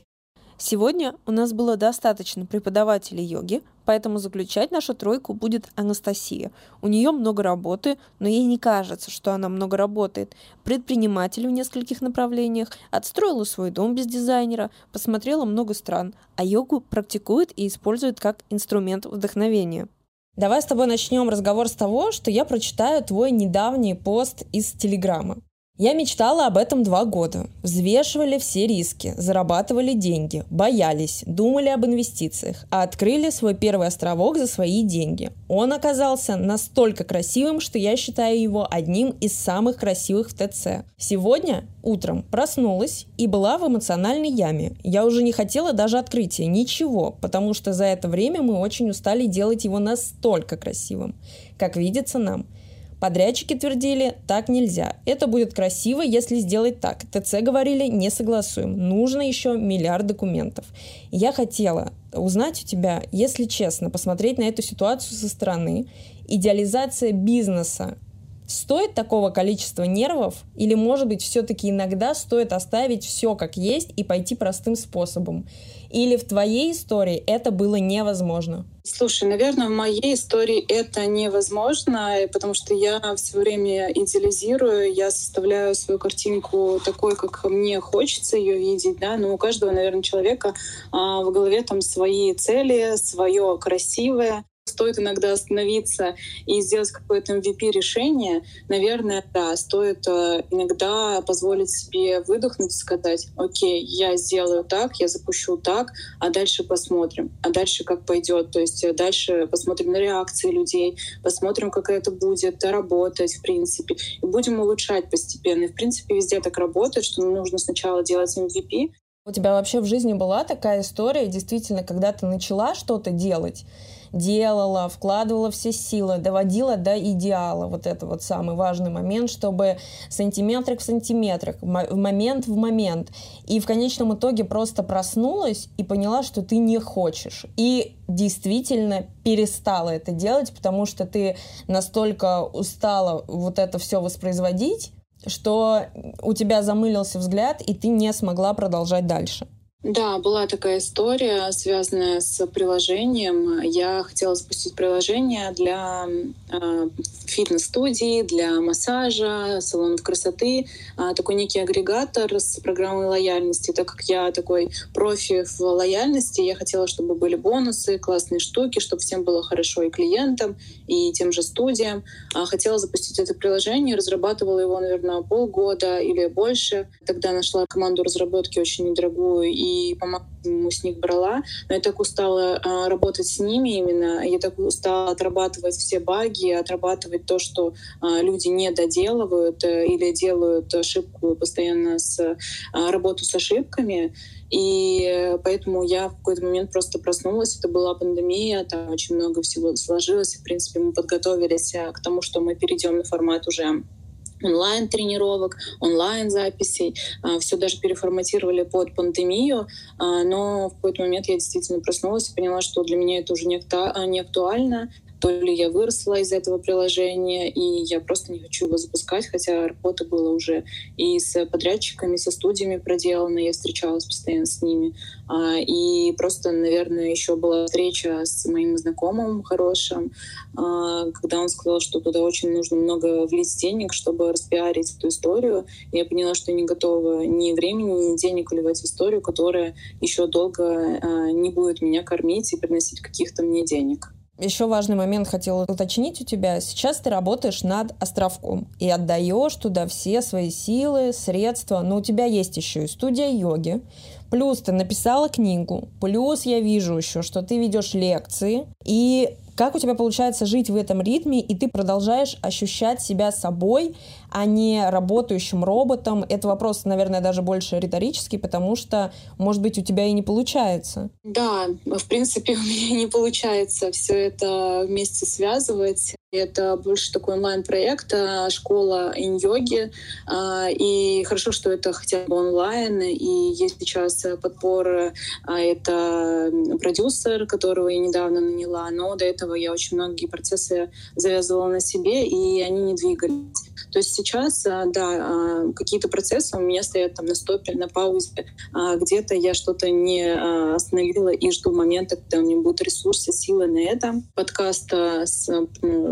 Сегодня у нас было достаточно преподавателей йоги, поэтому заключать нашу тройку будет Анастасия. У нее много работы, но ей не кажется, что она много работает. Предприниматель в нескольких направлениях, отстроила свой дом без дизайнера, посмотрела много стран, а йогу практикует и использует как инструмент вдохновения. Давай с тобой начнем разговор с того, что я прочитаю твой недавний пост из Телеграма. Я мечтала об этом два года. Взвешивали все риски, зарабатывали деньги, боялись, думали об инвестициях, а открыли свой первый островок за свои деньги. Он оказался настолько красивым, что я считаю его одним из самых красивых в ТЦ. Сегодня утром проснулась и была в эмоциональной яме. Я уже не хотела даже открытия, ничего, потому что за это время мы очень устали делать его настолько красивым, как видится нам – Подрядчики твердили, так нельзя. Это будет красиво, если сделать так. ТЦ говорили, не согласуем. Нужно еще миллиард документов. Я хотела узнать у тебя, если честно, посмотреть на эту ситуацию со стороны. Идеализация бизнеса Стоит такого количества нервов или, может быть, все-таки иногда стоит оставить все как есть и пойти простым способом? Или в твоей истории это было невозможно? Слушай, наверное, в моей истории это невозможно, потому что я все время идеализирую, я составляю свою картинку такой, как мне хочется ее видеть, да, но у каждого, наверное, человека а, в голове там свои цели, свое красивое, Стоит иногда остановиться и сделать какое-то MVP-решение. Наверное, да, стоит э, иногда позволить себе выдохнуть и сказать, окей, я сделаю так, я запущу так, а дальше посмотрим. А дальше как пойдет. То есть э, дальше посмотрим на реакции людей, посмотрим, как это будет работать, в принципе. И будем улучшать постепенно. И, в принципе, везде так работает, что нужно сначала делать MVP, у тебя вообще в жизни была такая история, действительно, когда ты начала что-то делать, делала, вкладывала все силы, доводила до идеала. Вот это вот самый важный момент, чтобы сантиметрик в сантиметрик, в момент в момент. И в конечном итоге просто проснулась и поняла, что ты не хочешь. И действительно перестала это делать, потому что ты настолько устала вот это все воспроизводить, что у тебя замылился взгляд, и ты не смогла продолжать дальше. Да, была такая история, связанная с приложением. Я хотела запустить приложение для э, фитнес-студии, для массажа, салонов красоты, э, такой некий агрегатор с программой лояльности. Так как я такой профи в лояльности, я хотела, чтобы были бонусы, классные штуки, чтобы всем было хорошо и клиентам, и тем же студиям. Э, хотела запустить это приложение, разрабатывала его, наверное, полгода или больше. Тогда нашла команду разработки очень недорогую и и по-максимуму с них брала. Но я так устала а, работать с ними именно. Я так устала отрабатывать все баги, отрабатывать то, что а, люди не доделывают э, или делают ошибку постоянно с а, работу с ошибками. И поэтому я в какой-то момент просто проснулась. Это была пандемия, там очень много всего сложилось. В принципе, мы подготовились к тому, что мы перейдем на формат уже онлайн-тренировок, онлайн-записей. А, Все даже переформатировали под пандемию, а, но в какой-то момент я действительно проснулась и поняла, что для меня это уже не актуально, то ли я выросла из этого приложения, и я просто не хочу его запускать, хотя работа была уже и с подрядчиками, со студиями проделана, я встречалась постоянно с ними. А, и просто, наверное, еще была встреча с моим знакомым хорошим, а, когда он сказал, что туда очень нужно много влить денег, чтобы распиарить эту историю. Я поняла, что не готова ни времени, ни денег вливать в историю, которая еще долго а, не будет меня кормить и приносить каких-то мне денег. Еще важный момент хотела уточнить у тебя. Сейчас ты работаешь над островком и отдаешь туда все свои силы, средства. Но у тебя есть еще и студия йоги. Плюс ты написала книгу. Плюс я вижу еще, что ты ведешь лекции. И как у тебя получается жить в этом ритме, и ты продолжаешь ощущать себя собой, а не работающим роботом? Это вопрос, наверное, даже больше риторический, потому что, может быть, у тебя и не получается. Да, в принципе, (laughs) у меня не получается все это вместе связывать. Это больше такой онлайн-проект, а, школа инь-йоги. А, и хорошо, что это хотя бы онлайн. И есть сейчас подбор. А, это продюсер, которого я недавно наняла. Но до этого я очень многие процессы завязывала на себе, и они не двигались. То есть сейчас, а, да, а, какие-то процессы у меня стоят там на стопе, на паузе. А где-то я что-то не остановила и жду момента, когда у меня будут ресурсы, силы на это. Подкаст с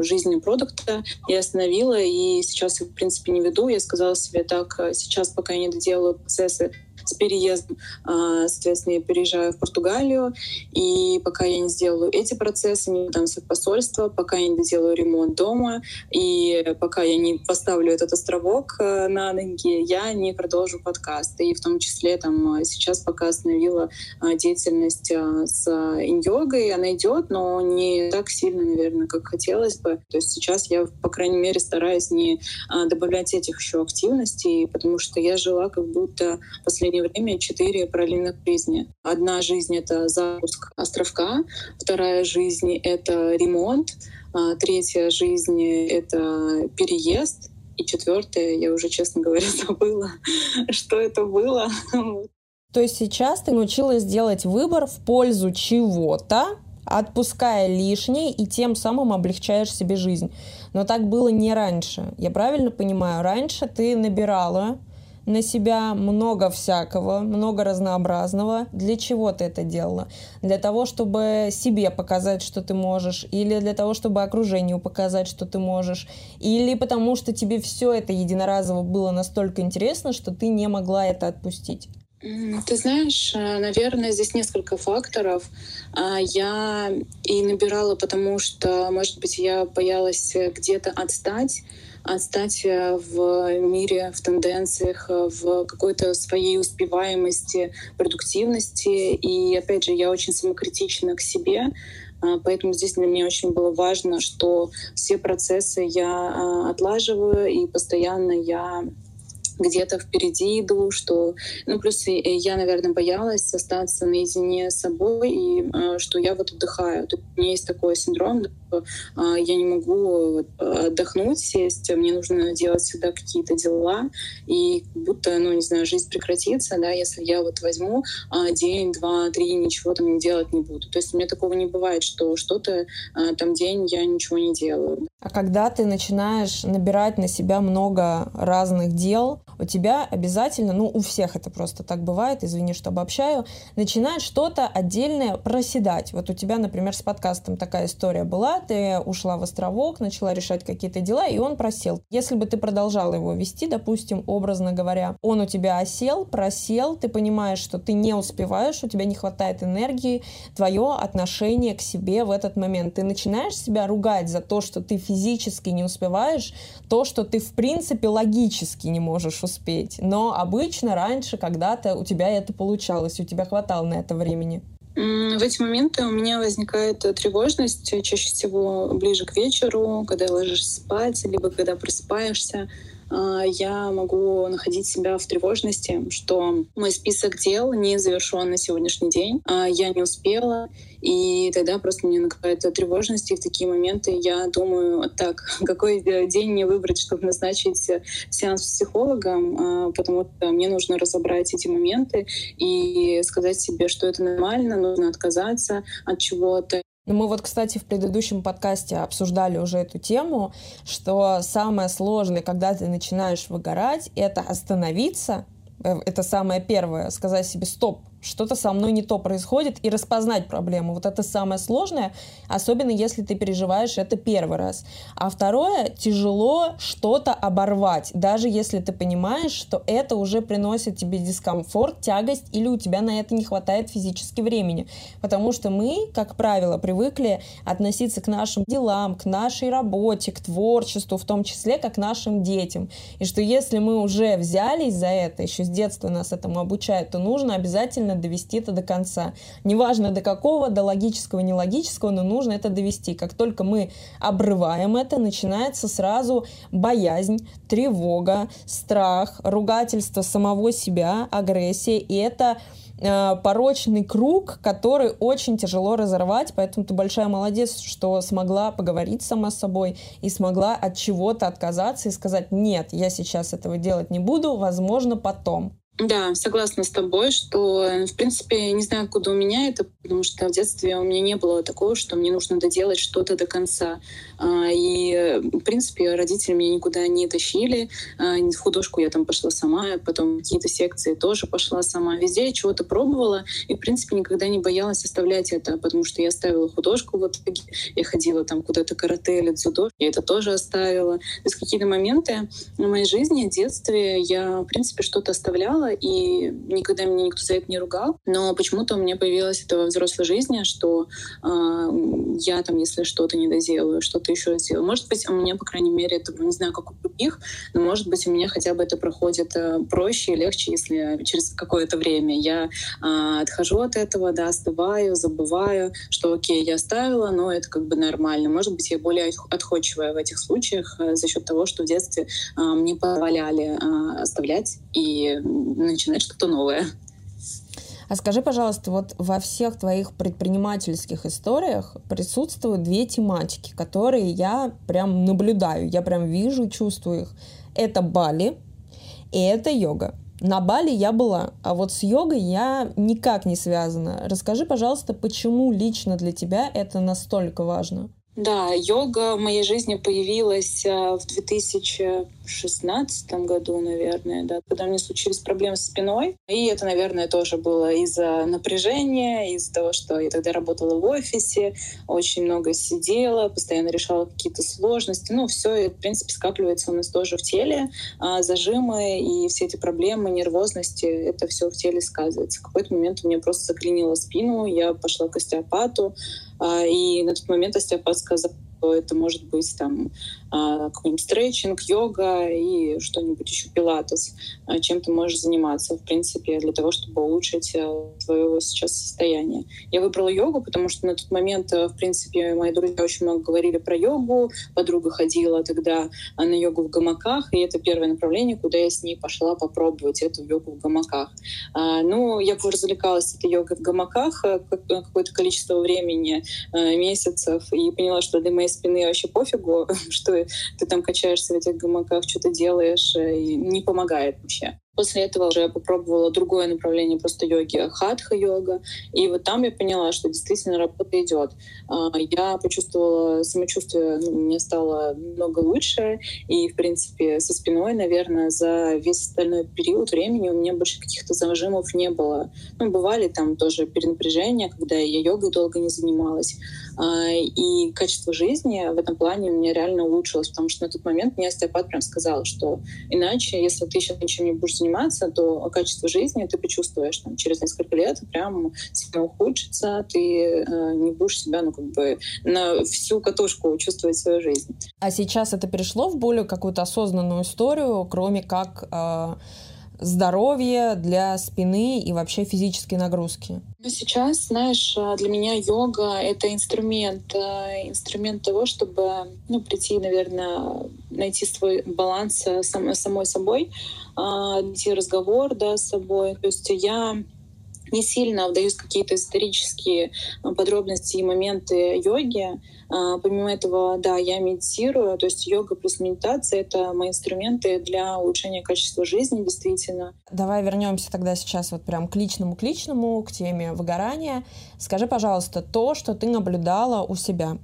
жизнью продукта я остановила, и сейчас в принципе, не веду. Я сказала себе так, сейчас, пока я не доделаю процессы с переездом. А, соответственно, я переезжаю в Португалию, и пока я не сделаю эти процессы, не подам в посольство, пока я не доделаю ремонт дома, и пока я не поставлю этот островок э, на ноги, я не продолжу подкаст. И в том числе там сейчас пока остановила а, деятельность с инь-йогой, она идет, но не так сильно, наверное, как хотелось бы. То есть сейчас я, по крайней мере, стараюсь не добавлять этих еще активностей, потому что я жила как будто последние последнее время четыре параллельных жизни. Одна жизнь — это запуск островка, вторая жизнь — это ремонт, а третья жизнь — это переезд, и четвертая, я уже, честно говоря, (laughs) забыла, что это было. То есть сейчас ты научилась делать выбор в пользу чего-то, отпуская лишнее и тем самым облегчаешь себе жизнь. Но так было не раньше. Я правильно понимаю? Раньше ты набирала на себя много всякого, много разнообразного. Для чего ты это делала? Для того, чтобы себе показать, что ты можешь, или для того, чтобы окружению показать, что ты можешь, или потому что тебе все это единоразово было настолько интересно, что ты не могла это отпустить. Ты знаешь, э, наверное, здесь несколько факторов. А, я и набирала, потому что, может быть, я боялась где-то отстать, отстать э, в мире, в тенденциях, э, в какой-то своей успеваемости, продуктивности. И опять же, я очень самокритична к себе, а, Поэтому здесь для меня очень было важно, что все процессы я а, отлаживаю, и постоянно я где-то впереди иду, что... Ну, плюс я, наверное, боялась остаться наедине с собой, и э, что я вот отдыхаю. у меня есть такой синдром, что э, я не могу отдохнуть, сесть, мне нужно делать всегда какие-то дела, и будто, ну, не знаю, жизнь прекратится, да, если я вот возьму э, день, два, три, ничего там делать не буду. То есть у меня такого не бывает, что что-то там день я ничего не делаю. А когда ты начинаешь набирать на себя много разных дел, у тебя обязательно, ну, у всех это просто так бывает, извини, что обобщаю, начинает что-то отдельное проседать. Вот у тебя, например, с подкастом такая история была, ты ушла в островок, начала решать какие-то дела, и он просел. Если бы ты продолжала его вести, допустим, образно говоря, он у тебя осел, просел, ты понимаешь, что ты не успеваешь, у тебя не хватает энергии, твое отношение к себе в этот момент. Ты начинаешь себя ругать за то, что ты физически не успеваешь, то, что ты, в принципе, логически не можешь успеть. Но обычно раньше, когда-то у тебя это получалось, у тебя хватало на это времени. В эти моменты у меня возникает тревожность чаще всего ближе к вечеру, когда ложишься спать, либо когда просыпаешься. А, я могу находить себя в тревожности, что мой список дел не завершен на сегодняшний день, а я не успела, и тогда просто мне накрывает тревожность, и в такие моменты. Я думаю, так, (laughs) какой день мне выбрать, чтобы назначить сеанс с психологом, а, потому что мне нужно разобрать эти моменты и сказать себе, что это нормально, нужно отказаться от чего-то. Ну, мы вот, кстати, в предыдущем подкасте обсуждали уже эту тему, что самое сложное, когда ты начинаешь выгорать, это остановиться, э, это самое первое, сказать себе «стоп», что-то со мной не то происходит, и распознать проблему. Вот это самое сложное, особенно если ты переживаешь это первый раз. А второе, тяжело что-то оборвать, даже если ты понимаешь, что это уже приносит тебе дискомфорт, тягость, или у тебя на это не хватает физически времени. Потому что мы, как правило, привыкли относиться к нашим делам, к нашей работе, к творчеству, в том числе, как к нашим детям. И что если мы уже взялись за это, еще с детства нас этому обучают, то нужно обязательно обязательно довести это до конца. Неважно до какого, до логического, нелогического, но нужно это довести. Как только мы обрываем это, начинается сразу боязнь, тревога, страх, ругательство самого себя, агрессия. И это э, порочный круг, который очень тяжело разорвать, поэтому ты большая молодец, что смогла поговорить сама с собой и смогла от чего-то отказаться и сказать, нет, я сейчас этого делать не буду, возможно, потом. Да, согласна с тобой, что, в принципе, не знаю, откуда у меня это, потому что в детстве у меня не было такого, что мне нужно доделать что-то до конца. А, и, в принципе, родители меня никуда не тащили. А, в художку я там пошла сама, потом какие-то секции тоже пошла сама. Везде я чего-то пробовала, и, в принципе, никогда не боялась оставлять это, потому что я оставила художку в итоге. Я ходила там куда-то карате или дзюдо, я это тоже оставила. То есть какие-то моменты в моей жизни, в детстве я, в принципе, что-то оставляла, и никогда меня никто за это не ругал. Но почему-то у меня появилось это во взрослой жизни, что э, я там, если что-то не доделаю, что-то еще сделаю. Может быть, у меня, по крайней мере, это, не знаю, как у других, но, может быть, у меня хотя бы это проходит э, проще и легче, если через какое-то время я э, отхожу от этого, да, остываю, забываю, что окей, я оставила, но это как бы нормально. Может быть, я более отходчивая в этих случаях э, за счет того, что в детстве э, мне позволяли э, оставлять и начинать что-то новое. А скажи, пожалуйста, вот во всех твоих предпринимательских историях присутствуют две тематики, которые я прям наблюдаю, я прям вижу, чувствую их. Это Бали и это йога. На Бали я была, а вот с йогой я никак не связана. Расскажи, пожалуйста, почему лично для тебя это настолько важно? Да, йога в моей жизни появилась э, в 2016 году, наверное, да, когда у меня случились проблемы с спиной. И это, наверное, тоже было из-за напряжения, из-за того, что я тогда работала в офисе, очень много сидела, постоянно решала какие-то сложности. Ну, все, в принципе, скапливается у нас тоже в теле. А зажимы и все эти проблемы, нервозности, это все в теле сказывается. В какой-то момент у меня просто заклинило спину, я пошла к остеопату, и на тот момент остеопат сказал, что это может быть там а, какой-нибудь стретчинг, йога и что-нибудь еще, пилатес, а, чем ты можешь заниматься, в принципе, для того, чтобы улучшить твое э, сейчас состояние. Я выбрала йогу, потому что на тот момент, э, в принципе, мои друзья очень много говорили про йогу, подруга ходила тогда на йогу в гамаках, и это первое направление, куда я с ней пошла попробовать эту йогу в гамаках. Ну, я развлекалась этой йогой в гамаках э, какое-то количество времени, месяцев, и поняла, что для моей спины вообще пофигу, (laughs) что ты там качаешься в этих гамаках, что ты делаешь, э, и не помогает вообще. После этого уже я попробовала другое направление просто йоги, хатха-йога. И вот там я поняла, что действительно работа идет. А, я почувствовала самочувствие, ну, мне стало много лучше. И, в принципе, со спиной, наверное, за весь остальной период времени у меня больше каких-то зажимов не было. Ну, бывали там тоже перенапряжения, когда я йогой долго не занималась. А, и качество жизни в этом плане у меня реально улучшилось, потому что на тот момент мне остеопат прям сказал, что иначе, если ты сейчас ничем не будешь заниматься, то качество жизни ты почувствуешь там, через несколько лет прям сильно ухудшится, ты э, не будешь себя ну, как бы на всю катушку чувствовать свою жизнь. А сейчас это перешло в более какую-то осознанную историю, кроме как э, здоровье для спины и вообще физические нагрузки? Ну, сейчас, знаешь, э, для меня йога — это инструмент, э, инструмент того, чтобы ну, прийти, наверное, найти свой баланс э, сам, самой собой, а, найти разговор да, с собой. То есть я не сильно вдаюсь в какие-то исторические подробности и моменты йоги, помимо этого, да, я медитирую, то есть йога плюс медитация — это мои инструменты для улучшения качества жизни, действительно. Давай вернемся тогда сейчас вот прям к личному, личному, к теме выгорания. Скажи, пожалуйста, то, что ты наблюдала у себя,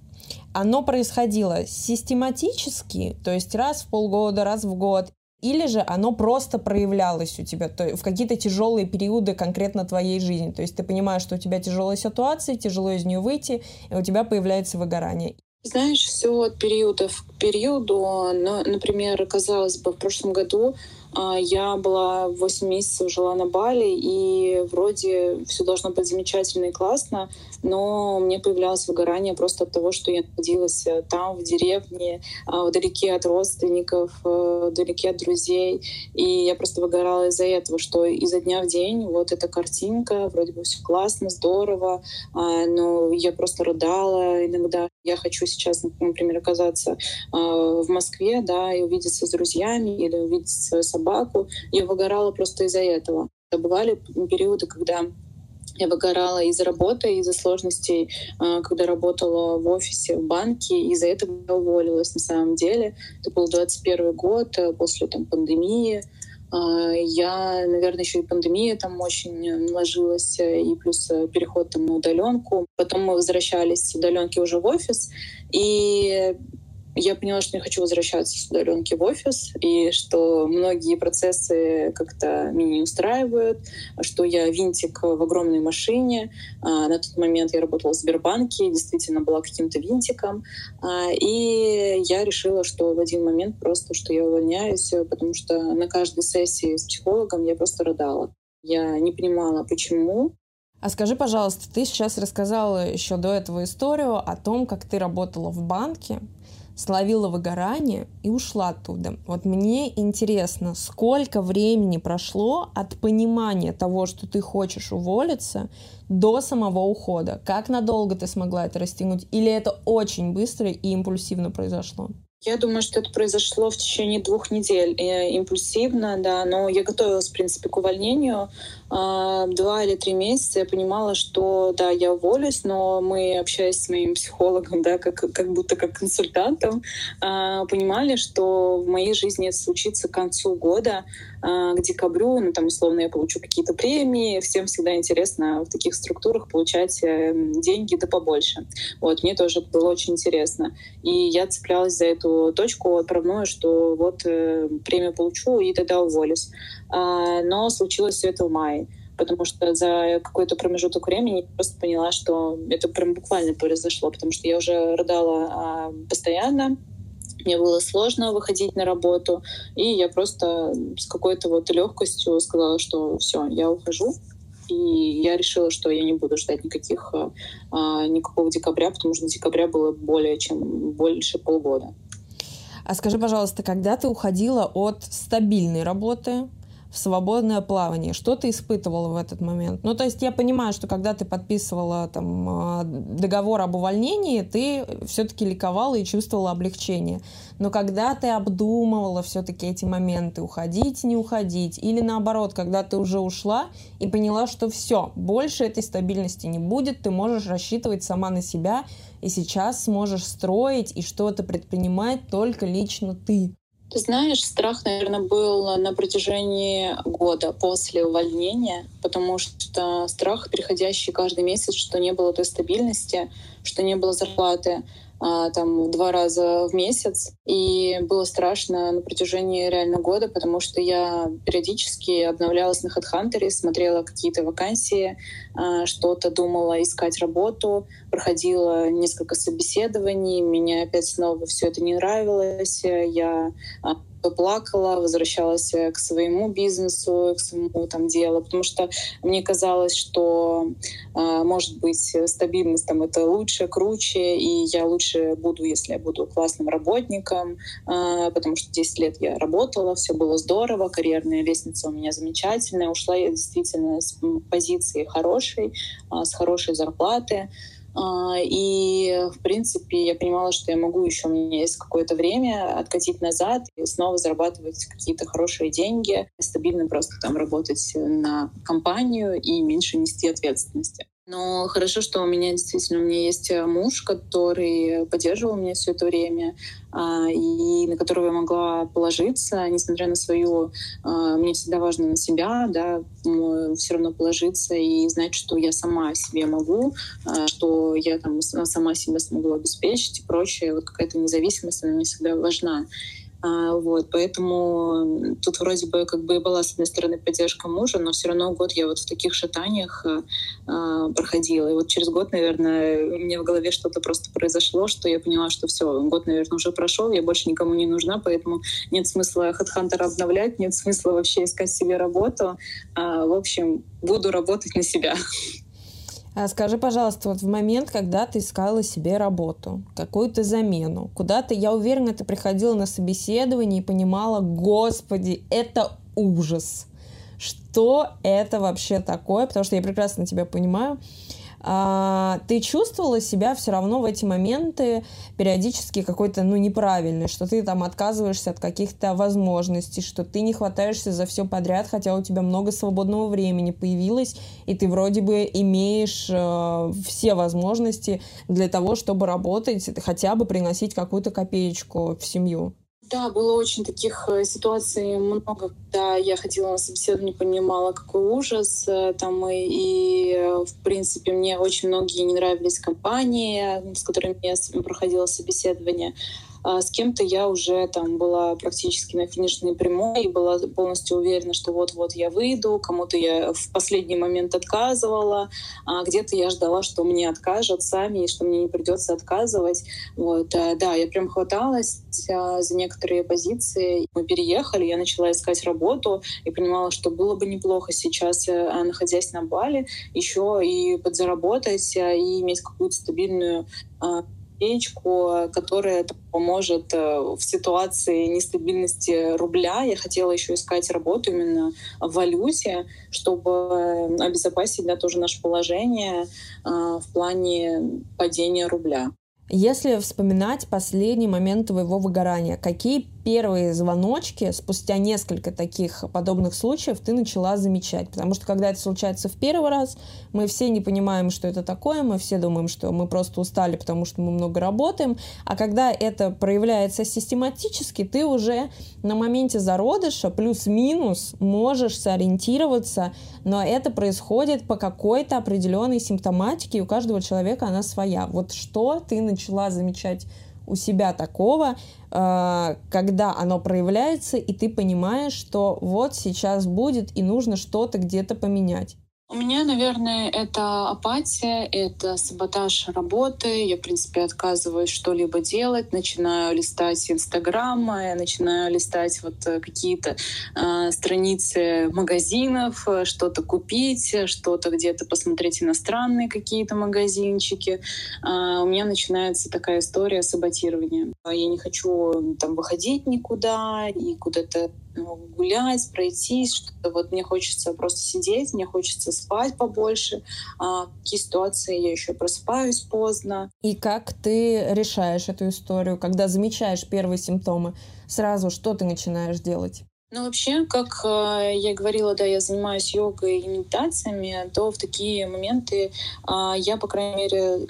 оно происходило систематически, то есть раз в полгода, раз в год, или же оно просто проявлялось у тебя то, в какие-то тяжелые периоды конкретно твоей жизни. То есть ты понимаешь, что у тебя тяжелая ситуация, тяжело из нее выйти, и у тебя появляется выгорание. Знаешь, все от периода к периоду. Но, например, казалось бы, в прошлом году а, я была 8 месяцев, жила на Бали, и вроде все должно быть замечательно и классно, но мне появлялось выгорание просто от того, что я находилась э, там, в деревне, а, вдалеке от родственников, э, вдалеке от друзей. И я просто выгорала из-за этого, что изо дня в день вот эта картинка, вроде бы все классно, здорово, а, но я просто рыдала иногда. Я хочу сейчас, например, оказаться в Москве, да, и увидеться с друзьями или увидеть свою собаку. Я выгорала просто из-за этого. Бывали периоды, когда я выгорала из-за работы, из-за сложностей, а, когда работала в офисе, в банке. Из-за этого я уволилась на самом деле. Это был 21 год, э, после там, пандемии. А, я, наверное, еще и пандемия там очень ложилась, и плюс переход там на удаленку. Потом мы возвращались с удаленки уже в офис, и я поняла, что не хочу возвращаться с удаленки в офис, и что многие процессы как-то меня не устраивают, что я винтик в огромной машине. А, на тот момент я работала в Сбербанке, действительно была каким-то винтиком. А, и я решила, что в один момент просто, что я увольняюсь, потому что на каждой сессии с психологом я просто рыдала. Я не понимала, почему. А скажи, пожалуйста, ты сейчас рассказала еще до этого историю о том, как ты работала в банке, словила выгорание и ушла оттуда. Вот мне интересно, сколько времени прошло от понимания того, что ты хочешь уволиться, до самого ухода? Как надолго ты смогла это растянуть? Или это очень быстро и импульсивно произошло? Я думаю, что это произошло в течение двух недель. И импульсивно, да, но я готовилась, в принципе, к увольнению. А, два или три месяца я понимала, что да, я уволюсь, но мы, общаясь с моим психологом, (laughs) да, как, как будто как консультантом, а, понимали, что в моей жизни это случится к концу года, а, к декабрю, ну там условно я получу какие-то премии. Всем всегда интересно в таких структурах получать э, деньги да побольше. Вот, мне тоже было очень интересно. И я цеплялась за эту точку отправную, что вот э, премию получу и тогда уволюсь. Но случилось все это в мае потому что за какой-то промежуток времени я просто поняла, что это прям буквально произошло, потому что я уже рыдала а, постоянно, мне было сложно выходить на работу, и я просто с какой-то вот легкостью сказала, что все, я ухожу, и я решила, что я не буду ждать никаких, а, никакого декабря, потому что декабря было более чем больше полгода. А скажи, пожалуйста, когда ты уходила от стабильной работы, в свободное плавание. Что ты испытывала в этот момент? Ну, то есть я понимаю, что когда ты подписывала там а, договор об увольнении, ты все-таки ликовала и чувствовала облегчение. Но когда ты обдумывала все-таки эти моменты, уходить, не уходить, или наоборот, когда ты уже ушла и поняла, что все, больше этой стабильности не будет, ты можешь рассчитывать сама на себя, и сейчас сможешь строить и что-то предпринимать только лично ты. Ты знаешь, страх, наверное, был на протяжении года после увольнения, потому что страх, переходящий каждый месяц, что не было той стабильности, что не было зарплаты, а, там два раза в месяц. И было страшно на протяжении реально года, потому что я периодически обновлялась на HeadHunter, смотрела какие-то вакансии, что-то думала искать работу, проходила несколько собеседований, мне опять снова все это не нравилось. Я а, плакала, возвращалась э, к своему бизнесу, к своему там делу, потому что мне казалось, что э, может быть стабильность там это лучше, круче, и я лучше буду, если я буду классным работником, э, потому что 10 лет я работала, все было здорово, карьерная лестница у меня замечательная, ушла я действительно с позиции хорошей, э, с хорошей зарплаты. А, и, в принципе, я понимала, что я могу еще, у меня есть какое-то время откатить назад и снова зарабатывать какие-то хорошие деньги, стабильно просто там работать на компанию и меньше нести ответственности. Но хорошо, что у меня действительно у меня есть э, муж, который поддерживал меня все это время, а, и на которого я могла положиться, несмотря на свою... А, мне всегда важно на себя, да, все равно положиться и знать, что я сама себе могу, а, что я там сама себя смогу обеспечить и прочее. Вот какая-то независимость, она мне всегда важна. А, вот, поэтому тут вроде бы как бы была, с одной стороны, поддержка мужа, но все равно год я вот в таких шатаниях а, а, проходила. И вот через год, наверное, у меня в голове что-то просто произошло, что я поняла, что все, год, наверное, уже прошел, я больше никому не нужна, поэтому нет смысла HeadHunter обновлять, нет смысла вообще искать себе работу. А, в общем, буду работать на себя. А скажи, пожалуйста, вот в момент, когда ты искала себе работу, какую-то замену, куда-то, я уверена, ты приходила на собеседование и понимала, господи, это ужас. Что это вообще такое? Потому что я прекрасно тебя понимаю ты чувствовала себя все равно в эти моменты периодически какой-то, ну, неправильный, что ты там отказываешься от каких-то возможностей, что ты не хватаешься за все подряд, хотя у тебя много свободного времени появилось, и ты вроде бы имеешь э, все возможности для того, чтобы работать, хотя бы приносить какую-то копеечку в семью. Да, было очень таких э, ситуаций много, когда я ходила на собеседование, понимала, какой ужас э, там, и, и, э, в принципе, мне очень многие не нравились компании, с которыми я проходила собеседование. А с кем-то я уже там была практически на финишной прямой и была полностью уверена, что вот-вот я выйду, кому-то я в последний момент отказывала, а где-то я ждала, что мне откажут сами и что мне не придется отказывать. Вот, а, да, я прям хваталась а, за некоторые позиции. Мы переехали, я начала искать работу и понимала, что было бы неплохо сейчас, э, находясь на Бали, еще и подзаработать и иметь какую-то стабильную печку, которая поможет э, в ситуации нестабильности рубля. Я хотела еще искать работу именно в валюте, чтобы обезопасить да, тоже наше положение э, в плане падения рубля. Если вспоминать последний момент твоего выгорания, какие первые звоночки спустя несколько таких подобных случаев ты начала замечать. Потому что когда это случается в первый раз, мы все не понимаем, что это такое, мы все думаем, что мы просто устали, потому что мы много работаем. А когда это проявляется систематически, ты уже на моменте зародыша плюс-минус можешь сориентироваться, но это происходит по какой-то определенной симптоматике, и у каждого человека она своя. Вот что ты начала замечать у себя такого, э, когда оно проявляется, и ты понимаешь, что вот сейчас будет, и нужно что-то где-то поменять. У меня, наверное, это апатия, это саботаж работы. Я, в принципе, отказываюсь что-либо делать, начинаю листать Инстаграм, я начинаю листать вот э, какие-то э, страницы магазинов, э, что-то купить, что-то где-то посмотреть иностранные какие-то магазинчики. Э, у меня начинается такая история саботирования. Я не хочу там выходить никуда и куда-то гулять, пройтись, что-то вот мне хочется просто сидеть, мне хочется спать побольше. А в такие ситуации я еще просыпаюсь поздно. И как ты решаешь эту историю, когда замечаешь первые симптомы? Сразу что ты начинаешь делать? Ну, вообще, как э, я говорила, да, я занимаюсь йогой и медитациями, то в такие моменты э, я, по крайней мере,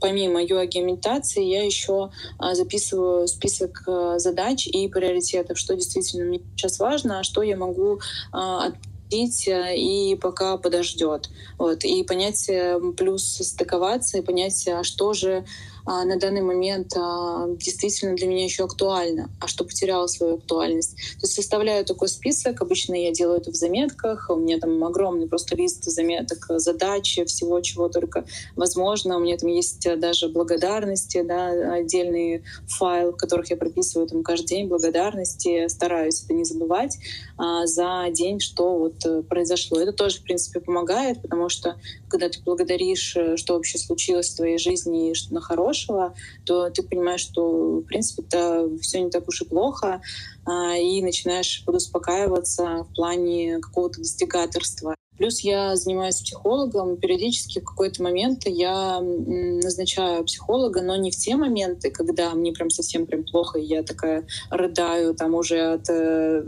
помимо йоги и медитации, я еще а, записываю список а, задач и приоритетов, что действительно мне сейчас важно, а что я могу отпустить и пока подождет. Вот. И понять, э, плюс стыковаться и понять, а что же а, на данный момент а, действительно для меня еще актуально, а что потеряло свою актуальность. То есть составляю такой список, обычно я делаю это в заметках, у меня там огромный просто лист заметок, задачи, всего, чего только возможно. У меня там есть даже благодарности, да, отдельный файл, в которых я прописываю там каждый день благодарности, стараюсь это не забывать а, за день, что вот э, произошло. Это тоже, в принципе, помогает, потому что когда ты благодаришь, э, что вообще случилось в твоей жизни и что на хорошего, то ты понимаешь, что, в принципе, это все не так уж и плохо, а, и начинаешь подуспокаиваться в плане какого-то достигаторства. Плюс я занимаюсь психологом. Периодически в какой-то момент я назначаю психолога, но не в те моменты, когда мне прям совсем прям плохо, и я такая рыдаю там уже от, э,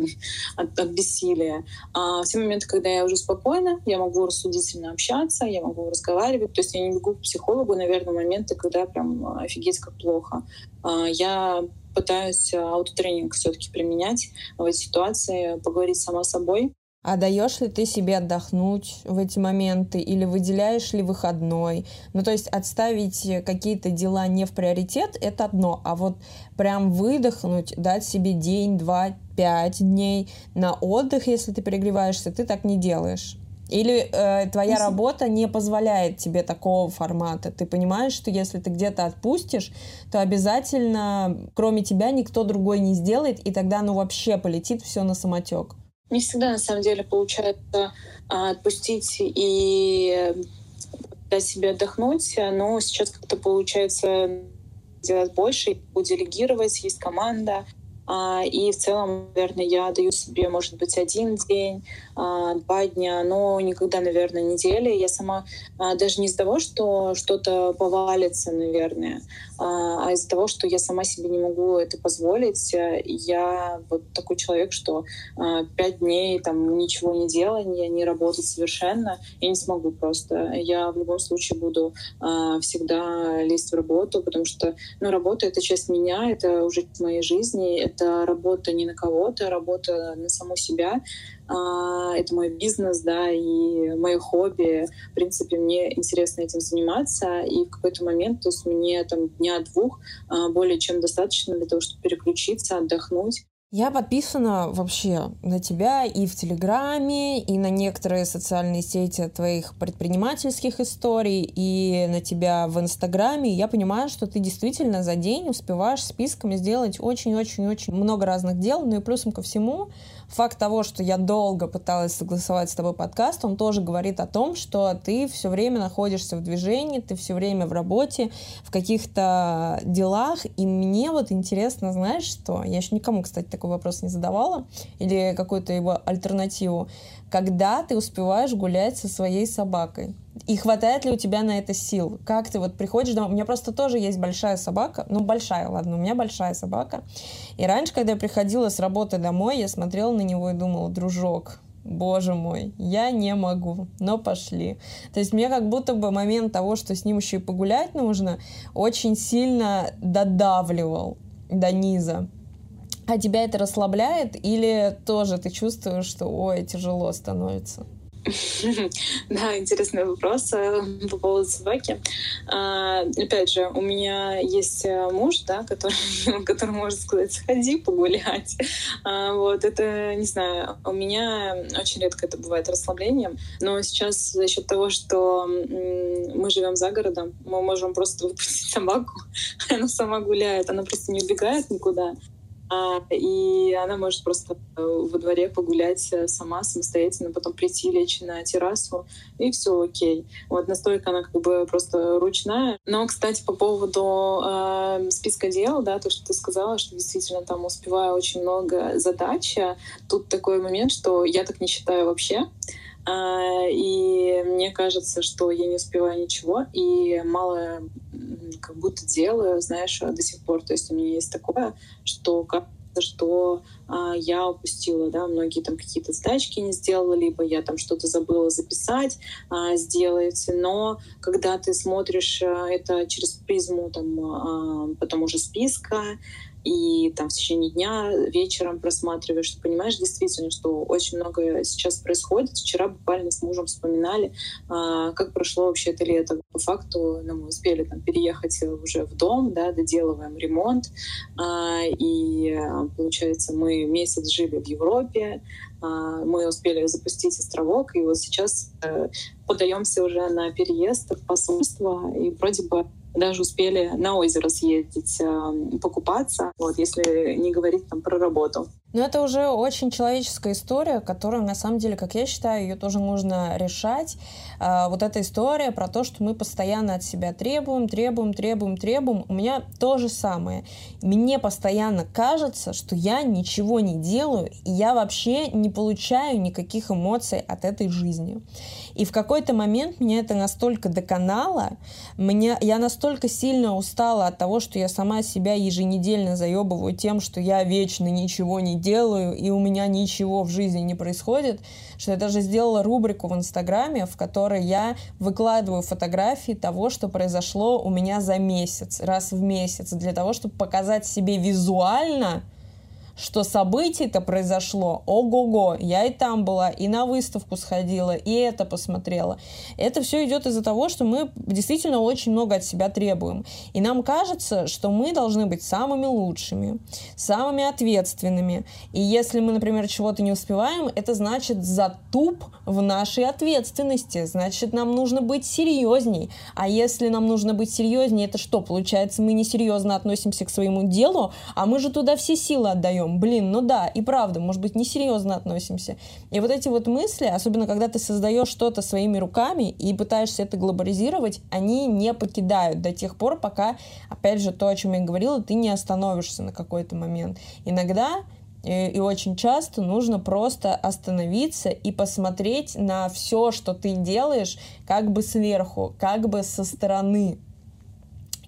от, от бессилия. А в те моменты, когда я уже спокойна, я могу рассудительно общаться, я могу разговаривать. То есть я не бегу к психологу, наверное, моменты, когда прям офигеть как плохо. А я пытаюсь аутотренинг все-таки применять в этой ситуации, поговорить сама с собой, а даешь ли ты себе отдохнуть в эти моменты или выделяешь ли выходной? Ну, то есть отставить какие-то дела не в приоритет — это одно, а вот прям выдохнуть, дать себе день, два, пять дней на отдых, если ты перегреваешься, ты так не делаешь. Или э, твоя работа не позволяет тебе такого формата. Ты понимаешь, что если ты где-то отпустишь, то обязательно, кроме тебя, никто другой не сделает, и тогда ну вообще полетит все на самотек. Не всегда, на самом деле, получается а, отпустить и дать себе отдохнуть, но сейчас как-то получается делать больше, делегировать, есть команда, и в целом, наверное, я даю себе, может быть, один день, а, два дня, но никогда, наверное, недели. Я сама а, даже не из-за того, что что-то повалится, наверное, а из-за того, что я сама себе не могу это позволить. Я вот такой человек, что пять дней там ничего не делания, не работать совершенно, я не смогу просто. Я в любом случае буду всегда лезть в работу, потому что ну, работа — это часть меня, это уже моей жизни, это это работа не на кого-то, работа на саму себя. А, это мой бизнес, да, и мое хобби. В принципе, мне интересно этим заниматься, и в какой-то момент, то есть мне там дня-двух а, более чем достаточно для того, чтобы переключиться, отдохнуть. Я подписана вообще на тебя и в Телеграме, и на некоторые социальные сети твоих предпринимательских историй, и на тебя в Инстаграме. Я понимаю, что ты действительно за день успеваешь списками сделать очень-очень-очень много разных дел. Ну и плюсом ко всему, факт того, что я долго пыталась согласовать с тобой подкаст, он тоже говорит о том, что ты все время находишься в движении, ты все время в работе, в каких-то делах, и мне вот интересно, знаешь что, я еще никому, кстати, такой вопрос не задавала, или какую-то его альтернативу, когда ты успеваешь гулять со своей собакой? И хватает ли у тебя на это сил? Как ты вот приходишь домой? У меня просто тоже есть большая собака. Ну, большая, ладно, у меня большая собака. И раньше, когда я приходила с работы домой, я смотрела на него и думала, дружок, боже мой, я не могу, но пошли. То есть мне как будто бы момент того, что с ним еще и погулять нужно, очень сильно додавливал до низа. А тебя это расслабляет или тоже ты чувствуешь, что ой, тяжело становится? (laughs) Да, интересный вопрос э, по поводу собаки. А, опять же, у меня есть э, муж, да, который, (laughs) который может сказать, сходи погулять. (laughs) А, вот, это, не знаю, у меня очень редко это бывает расслаблением, но сейчас за счет того, что мы живем за городом, мы можем просто выпустить собаку, она сама гуляет, она просто не убегает никуда. А, и она может просто э, во дворе погулять э, сама самостоятельно, потом прийти, лечь на террасу, и все окей. Вот настолько она как бы просто ручная. Но, кстати, по поводу э, списка дел, да, то, что ты сказала, что действительно там успеваю очень много задач, тут такой момент, что я так не считаю вообще. А, и мне кажется, что я не успеваю ничего, и мало как будто делаю, знаешь, до сих пор. То есть у меня есть такое, что как что а, я упустила, да, многие там какие-то задачки не сделала, либо я там что-то забыла записать, а, сделать, но когда ты смотришь а, это через призму там а, потом уже списка, и там в течение дня вечером просматриваешь, ты понимаешь действительно, что очень много сейчас происходит. Вчера буквально с мужем вспоминали, а, как прошло вообще это лето. По факту ну, мы успели там переехать уже в дом, да, доделываем ремонт, а, и получается мы месяц жили в Европе, а, мы успели запустить островок, и вот сейчас э, подаемся уже на переезд в посольство, и вроде бы даже успели на озеро съездить, эм, покупаться, вот, если не говорить там про работу. Но это уже очень человеческая история, которую, на самом деле, как я считаю, ее тоже нужно решать. А, вот эта история про то, что мы постоянно от себя требуем, требуем, требуем, требуем. У меня то же самое. Мне постоянно кажется, что я ничего не делаю, и я вообще не получаю никаких эмоций от этой жизни. И в какой-то момент меня это настолько доконало, мне, я настолько сильно устала от того, что я сама себя еженедельно заебываю тем, что я вечно ничего не делаю, и у меня ничего в жизни не происходит, что я даже сделала рубрику в Инстаграме, в которой я выкладываю фотографии того, что произошло у меня за месяц, раз в месяц, для того, чтобы показать себе визуально, что событие-то произошло, ого-го, я и там была, и на выставку сходила, и это посмотрела. Это все идет из-за того, что мы действительно очень много от себя требуем. И нам кажется, что мы должны быть самыми лучшими, самыми ответственными. И если мы, например, чего-то не успеваем, это значит затуп в нашей ответственности. Значит, нам нужно быть серьезней. А если нам нужно быть серьезнее, это что? Получается, мы несерьезно относимся к своему делу, а мы же туда все силы отдаем думаем, блин, ну да, и правда, может быть, несерьезно относимся. И вот эти вот мысли, особенно когда ты создаешь что-то своими руками и пытаешься это глобализировать, они не покидают до тех пор, пока, опять же, то, о чем я говорила, ты не остановишься на какой-то момент. Иногда и, и очень часто нужно просто остановиться и посмотреть на все, что ты делаешь, как бы сверху, как бы со стороны.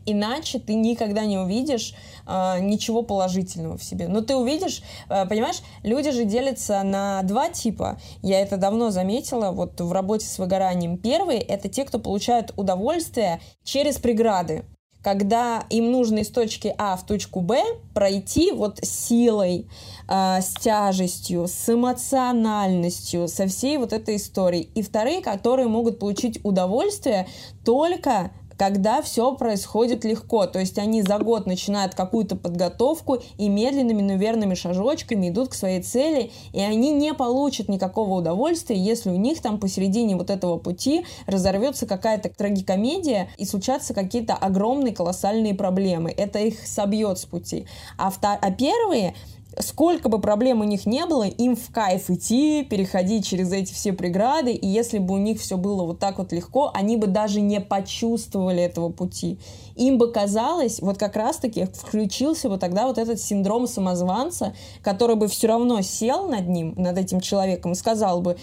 Иначе ты никогда не увидишь э, ничего положительного в себе. Но ты увидишь, э, понимаешь, люди же делятся на два типа. Я это давно заметила вот в работе с выгоранием. Первый — это те, кто получают удовольствие через преграды. когда им нужно из точки А в точку Б пройти вот силой, э, с тяжестью, с эмоциональностью, со всей вот этой историей. И вторые, которые могут получить удовольствие только когда все происходит легко. То есть они за год начинают какую-то подготовку и медленными, но верными шажочками идут к своей цели, и они не получат никакого удовольствия, если у них там посередине вот этого пути разорвется какая-то трагикомедия и случатся какие-то огромные колоссальные проблемы. Это их собьет с пути. А, втор... а первые сколько бы проблем у них не было, им в кайф идти, переходить через эти все преграды, и если бы у них все было вот так вот легко, они бы даже не почувствовали этого пути. Им бы казалось, вот как раз-таки включился бы тогда вот этот синдром самозванца, который бы все равно сел над ним, над этим человеком и сказал бы,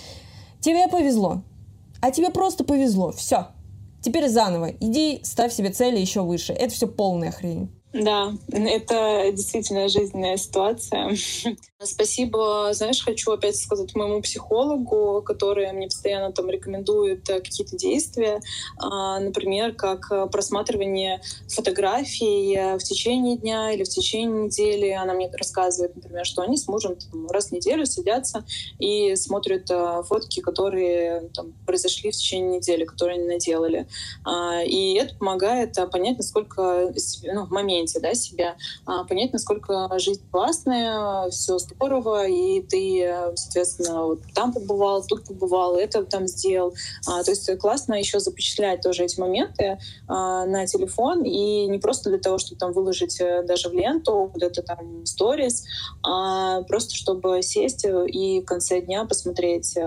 тебе повезло, а тебе просто повезло, все, теперь заново, иди ставь себе цели еще выше. Это все полная хрень. Да, это действительно жизненная ситуация. (laughs) Спасибо. Знаешь, хочу опять сказать моему психологу, который мне постоянно там рекомендует э, какие-то действия, а, например, как э, просматривание фотографий э, в течение дня или в течение недели. Она мне рассказывает, например, что они с мужем там, раз в неделю садятся и смотрят фотки, которые там, произошли в течение недели, которые они наделали. А, и это помогает понять, насколько ну, в моменте да, себя, а, понять, насколько жизнь классная, все здорово, и ты, соответственно, вот там побывал, тут побывал, это там сделал. А, то есть классно еще запечатлять тоже эти моменты а, на телефон, и не просто для того, чтобы там выложить э, даже в ленту, куда-то там сторис, а просто чтобы сесть и в конце дня посмотреть,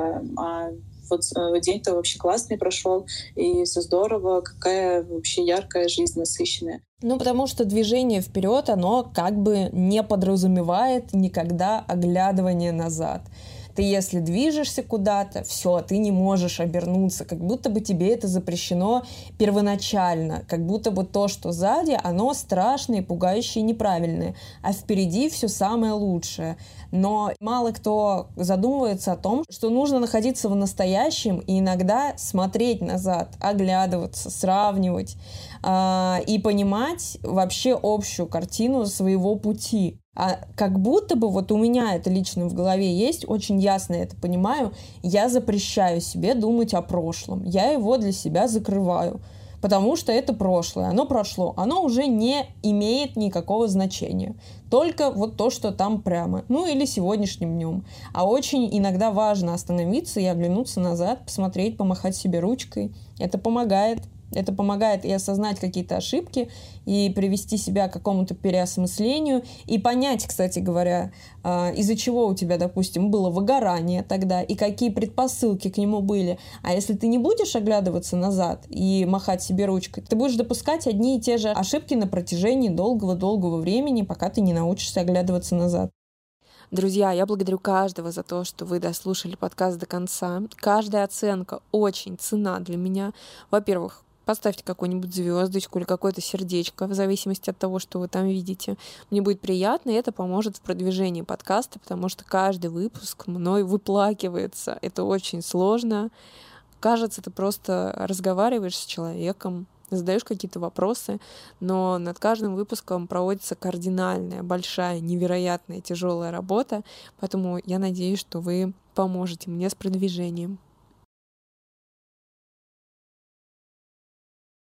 вот день-то вообще классный прошел, и все здорово, какая вообще яркая жизнь, насыщенная. Ну, потому что движение вперед, оно как бы не подразумевает никогда оглядывание назад. Ты если движешься куда-то, все, ты не можешь обернуться, как будто бы тебе это запрещено первоначально, как будто бы то, что сзади, оно страшное, пугающее и неправильное, а впереди все самое лучшее. Но мало кто задумывается о том, что нужно находиться в настоящем и иногда смотреть назад, оглядываться, сравнивать э, и понимать вообще общую картину своего пути. А как будто бы вот у меня это лично в голове есть, очень ясно это понимаю, я запрещаю себе думать о прошлом, я его для себя закрываю, потому что это прошлое, оно прошло, оно уже не имеет никакого значения, только вот то, что там прямо, ну или сегодняшним днем. А очень иногда важно остановиться и оглянуться назад, посмотреть, помахать себе ручкой, это помогает это помогает и осознать какие-то ошибки, и привести себя к какому-то переосмыслению, и понять, кстати говоря, а, из-за чего у тебя, допустим, было выгорание тогда, и какие предпосылки к нему были. А если ты не будешь оглядываться назад и махать себе ручкой, ты будешь допускать одни и те же ошибки на протяжении долгого-долгого времени, пока ты не научишься оглядываться назад. Друзья, я благодарю каждого за то, что вы дослушали подкаст до конца. Каждая оценка очень цена для меня. Во-первых, Поставьте какую-нибудь звездочку или какое-то сердечко, в зависимости от того, что вы там видите. Мне будет приятно, и это поможет в продвижении подкаста, потому что каждый выпуск мной выплакивается. Это очень сложно. Кажется, ты просто разговариваешь с человеком, задаешь какие-то вопросы, но над каждым выпуском проводится кардинальная, большая, невероятная, тяжелая работа, поэтому я надеюсь, что вы поможете мне с продвижением.